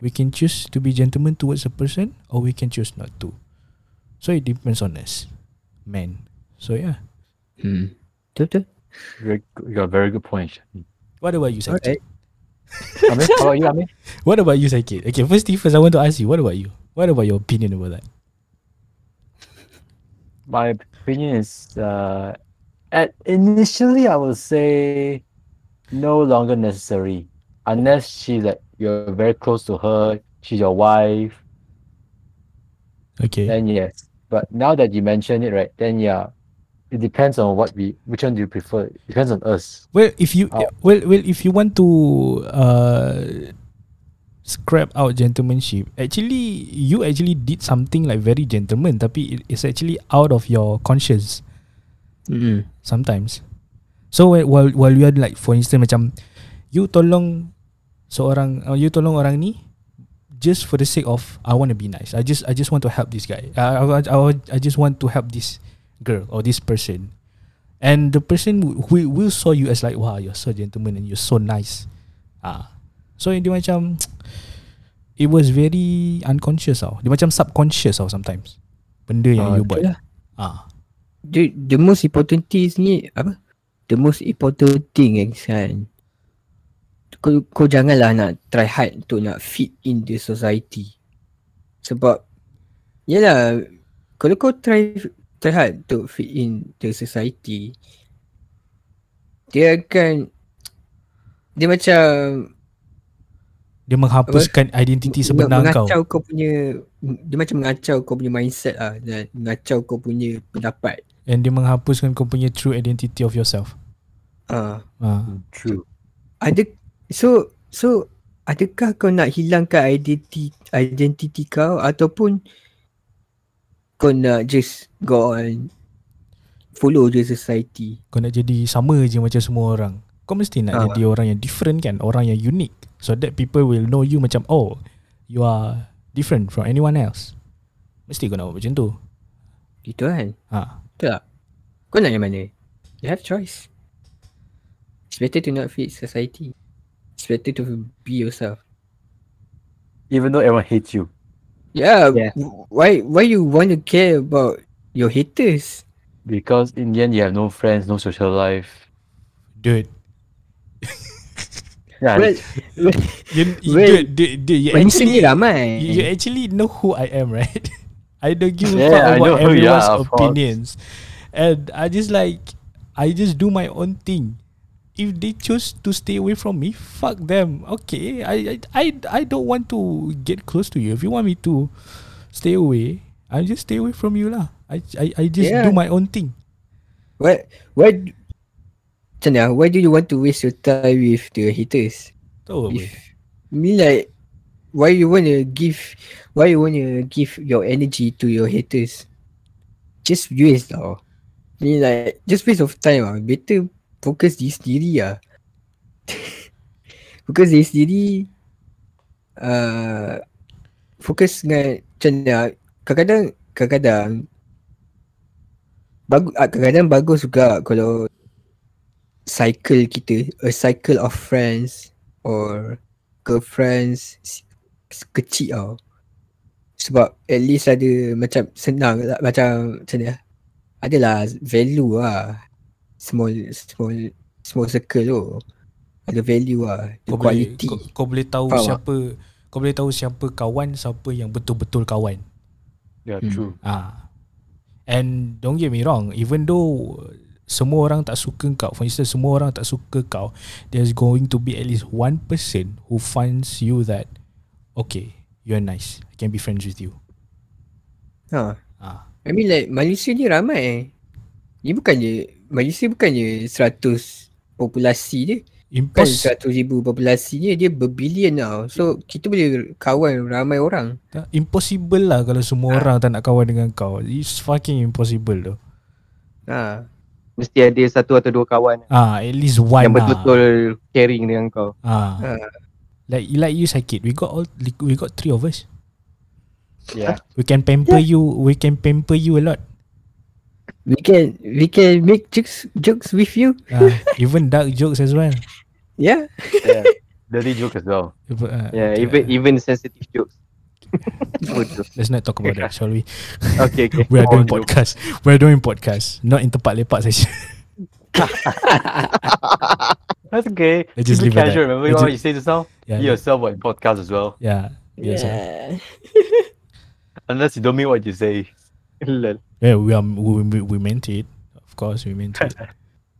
We can choose to be gentleman towards a person or we can choose not to. So it depends on us, men. So yeah. hmm. Betul betul very you got a very good point. What about you, Saikit? Alright. I mean, how about you, I mean? *laughs* What about you, Saikit? Okay, first thing first, I want to ask you. What about you? What about your opinion about that? My opinion is uh, at initially I would say no longer necessary unless she like you're very close to her, she's your wife, Okay. then yes. But now that you mention it, right, then yeah, it depends on what we which one do you prefer. It depends on us. Well, if you Oh. well well if you want to uh scrap out gentlemanship, actually you actually did something like very gentleman, tapi it's actually out of your conscience hmm. sometimes. So while while you are like for instance macam you tolong seorang uh, you tolong orang ni just for the sake of I want to be nice. I just I just want to help this guy. I I, I, I just want to help this girl or this person. And the person who will, will saw you as like wow you're so gentleman and you're so nice. Ah. So dia macam *tsk* it was very unconscious tau. Dia macam subconscious tau sometimes. Benda yang Ah, you buat. lah. Ah. the, the most important thing ni apa? The most important thing eh, kan. Kau, kau janganlah nak try hard untuk nak fit in the society. Sebab Yalah Kalau kau try Try hard untuk fit in the society Dia akan Dia macam Dia menghapuskan identiti sebenar kau. mengacau kau punya dia macam mengacau kau punya mindset ah dan mengacau kau punya pendapat. And dia menghapuskan kau punya true identity of yourself. Ah, Ha. True. ada so so adakah kau nak hilangkan identiti identiti kau ataupun kau nak just go on follow je society. Kau nak jadi sama je macam semua orang. Kau mesti nak Ah. jadi orang yang different kan, orang yang unique. So that people will know you macam oh, you are different from anyone else. Mesti kau nak buat macam tu. Gitu kan? Ha. Betul tak? Kau nak yang mana? You have choice. It's better to not fit society. It's better to be yourself. Even though everyone hates you. Yeah, Yeah. why why you want to care about your haters? Because in the end you have no friends, no social life. Dude, Yeah. Well, *laughs* you, you, Well, dude, dude, dude, you actually ramai. you, you actually know who I am, *laughs* right? I don't give a Yeah, fuck about everyone's course. opinions. And I just like I just do my own thing. If they choose to stay away from me, fuck them. Okay. I I I, I don't want to get close to you. If you want me to stay away, I just stay away from you lah. I I, I just Yeah. do my own thing. Why d- macam mana? Why do you want to waste your time with the haters? Tahu apa? If I mean like why you wanna give why you wanna give your energy to your haters? Just waste tau. I mean like just waste of time ah. Better focus diri sendiri ah. *laughs* focus diri sendiri uh, fokus dengan macam mana ah, kadang-kadang kadang-kadang bagus kadang-kadang bagus juga kalau cycle kita a cycle of friends or girlfriends kecil tau sebab at least ada macam senang lah, macam macam ni lah. adalah value lah small small small circle tu ada value lah the Kau boleh quality kau, kau boleh tahu Faham tak? siapa kau boleh tahu siapa kawan, siapa yang betul-betul kawan. Yeah, Hmm. true. Ah. And don't get me wrong, even though semua orang tak suka kau, for instance semua orang tak suka kau, there's going to be at least one person who finds you that okay, you're nice. I can be friends with you. ha Ah. I mean like manusia ni ramai ni bukannya manusia bukannya 100 populasi dia Kan Impos 100 ribu populasi ni dia berbilion tau. So kita boleh kawan ramai orang. tak- impossible lah kalau semua Ah. orang tak nak kawan dengan kau. It's fucking impossible tu. Ha. Mesti ada satu atau dua kawan Ah, at least one yang lah. betul-betul caring dengan kau. Ah. Ha. Like like you Sakit, we got all we got three of us. Yeah. We can pamper you, we can pamper you a lot. We can we can make jokes jokes with you. Ah, even dark jokes as well. Yeah. yeah. *laughs* Dirty joke as well. Uh, Yeah, even uh, even sensitive jokes. Bodoh. Let's not talk about that, shall we? *laughs* okay, okay. We are doing Bodoh. podcast. We are doing podcast, not in tempat lepak session. *laughs* That's okay. Let's just Keep leave casual. that. Remember Let's what ju- you say just now? Yeah, You yourself were in podcast as well. yeah, yeah. *laughs* Unless you don't mean what you say. Yeah, we are we, we, we meant it. Of course, we meant it.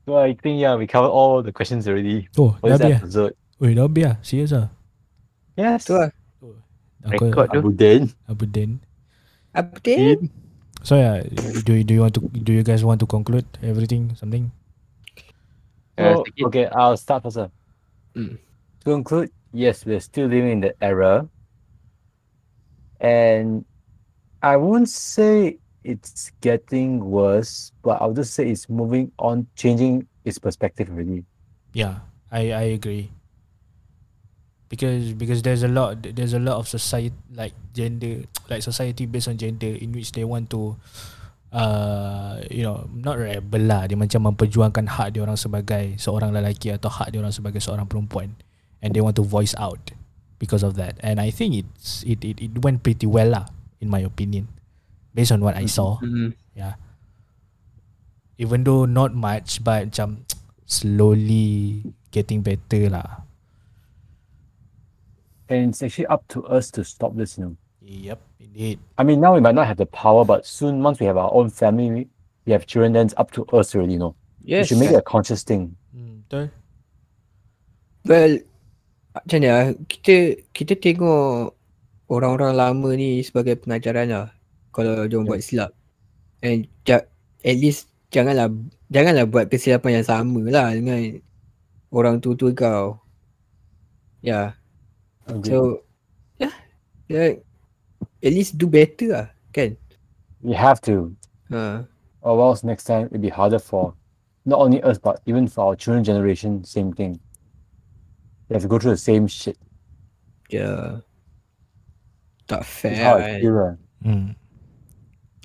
So I think yeah, we covered all the questions already Oh, for dah this habis ah? episode. Oi, dah habis ah? Serius ah? Yes. Tu lah. Aku, Record tu. Abu Dhain. Abu Dhain. Apa dia? So yeah, do you- do you want to do you guys want to conclude everything something? Uh, So, okay, I'll start first. Mm. *clears throat* To conclude, yes, we're still living in that era. And I won't say it's getting worse, but I'll just say it's moving on, changing its perspective already. Yeah, I I agree. Because because there's a lot there's a lot of society like gender *tsk* like society based on gender in which they want to uh you know not rebel lah. Dia macam memperjuangkan hak dia orang sebagai seorang lelaki atau hak dia orang sebagai seorang perempuan. And they want to voice out because of that. And I think it's it it, it went pretty well lah in my opinion. Based on what I saw. Hmm. yeah. Even though not much but macam *tsk* slowly getting better lah And it's actually up to us to stop this, you know. yep indeed I mean, now we might not have the power, but soon, once we have our own family, we, we have children, then it's up to us already, you know. We Yes. should make it a conscious thing. hmm, betul Well, macam mana ah, kita kita tengok orang-orang lama ni sebagai pengajaran lah kalau dia orang buat silap and ja, at least janganlah janganlah buat kesilapan yang sama lah dengan orang tua-tua kau ya yeah. Agree. so yeah, yeah at least do better lah kan we have to, ha or else next time it'll be harder for not only us but even for our children generation. Same thing. They have to go through the same shit. yeah tak That's fair how I kan feel. lah. Hmm.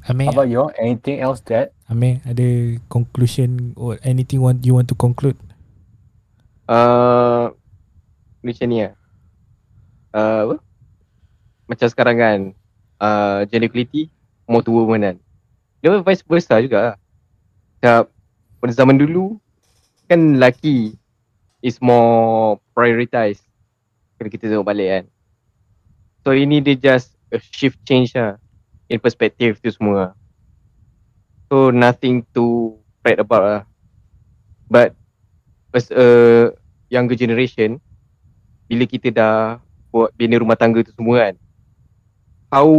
How about you? Anything else that? Amir, ada conclusion or anything want you want to conclude? Uh, macam ni lah. Uh, apa? Macam sekarang kan, uh, gender equality, more to women kan. Dia pun vice versa juga lah. Macam pada zaman dulu, kan lelaki is more prioritized. Kalau kita tengok balik kan. So ini dia just a shift change lah. In perspective tu semua. So nothing to fret about lah. But as a younger generation bila kita dah buat bina rumah tangga tu semua kan? How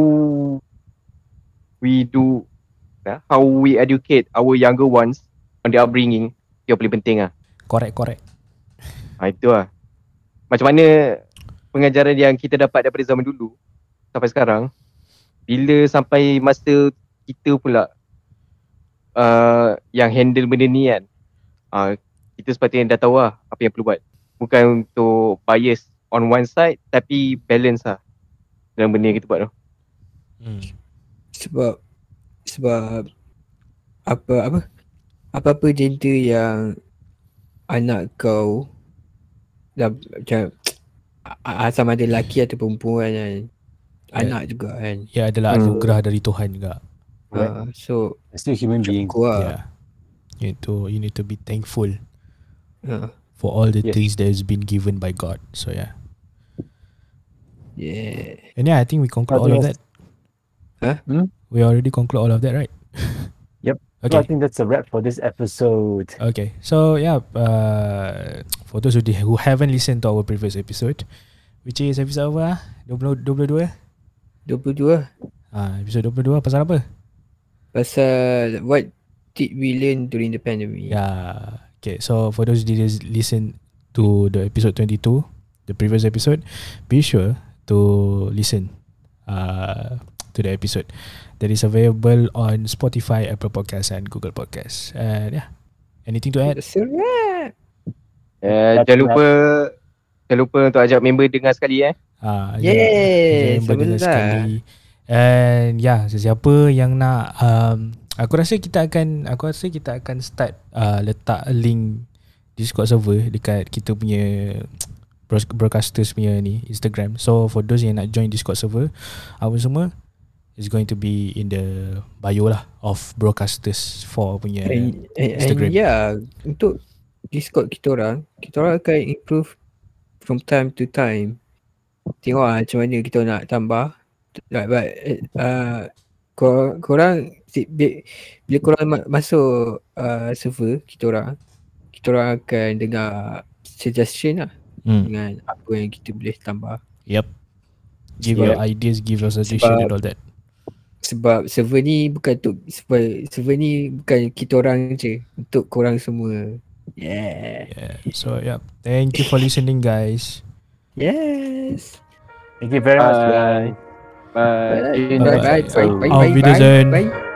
we do nah, how we educate our younger ones on their upbringing yang paling penting lah. Correct, correct. ha, itu lah. Macam mana pengajaran yang kita dapat daripada zaman dulu sampai sekarang bila sampai masa kita pula uh, yang handle benda ni kan uh, kita sepatutnya dah tahu lah apa yang perlu buat. Bukan untuk bias on one side tapi balance lah dalam benda yang kita buat tu Hmm. sebab sebab apa apa apa-apa gender yang anak kau dah macam a- a- sama ada lelaki atau perempuan kan anak juga kan Ya adalah Hmm. anugerah dari Tuhan juga. uh, so still human beings. syukur lah Yeah. You need to you need to be thankful uh, for all the Yes. things that has been given by God. So yeah. Yeah And yeah, I think we conclude all of that. Huh? Hmm? We already conclude all of that, right? Yep. *laughs* So I think that's a wrap for this episode. Okay. So yeah, uh, for those who, di- who haven't listened to our previous episode, which is episode apa? ah? 20, 22? 22 Ah, episode 22 pasal apa? pasal what did we learn during the pandemic Yeah. Okay. So for those who didn't listen to the episode 22, the previous episode, be sure to listen uh, to the episode that is available on Spotify, Apple Podcasts, and Google Podcasts. And yeah, anything to add? That's a wrap. uh, jangan lupa jangan lupa untuk ajak member dengar sekali eh Ah, Yes, jangan berdengar betul. sekali. And yeah, sesiapa yang nak um, aku rasa kita akan aku rasa kita akan start uh, letak link Discord server dekat kita punya broad- broadcasters punya ni Instagram. So for those yang nak join Discord server apa semua is going to be in the bio lah of broadcasters for punya And, and, Instagram. and yeah, untuk Discord kita orang, kita orang akan improve from time to time. Tengok lah macam mana kita nak tambah. Like, but, uh, korang, korang bila korang ma- masuk uh, server kita orang, kita orang akan dengar suggestion lah hmm. dengan apa yang kita boleh tambah. Yep. Give Sebab- your ideas, give your suggestion sebab- and all that. Sebab server ni bukan untuk server, server ni bukan kita orang je, untuk korang semua. Yeah. Yeah. So yeah, thank you for listening guys. Yes. Thank you very much, Bye. guys. bye Bye. Bye. Bye. Bye. Bye. Bye. Auf Bye. Wiedersehen. Bye.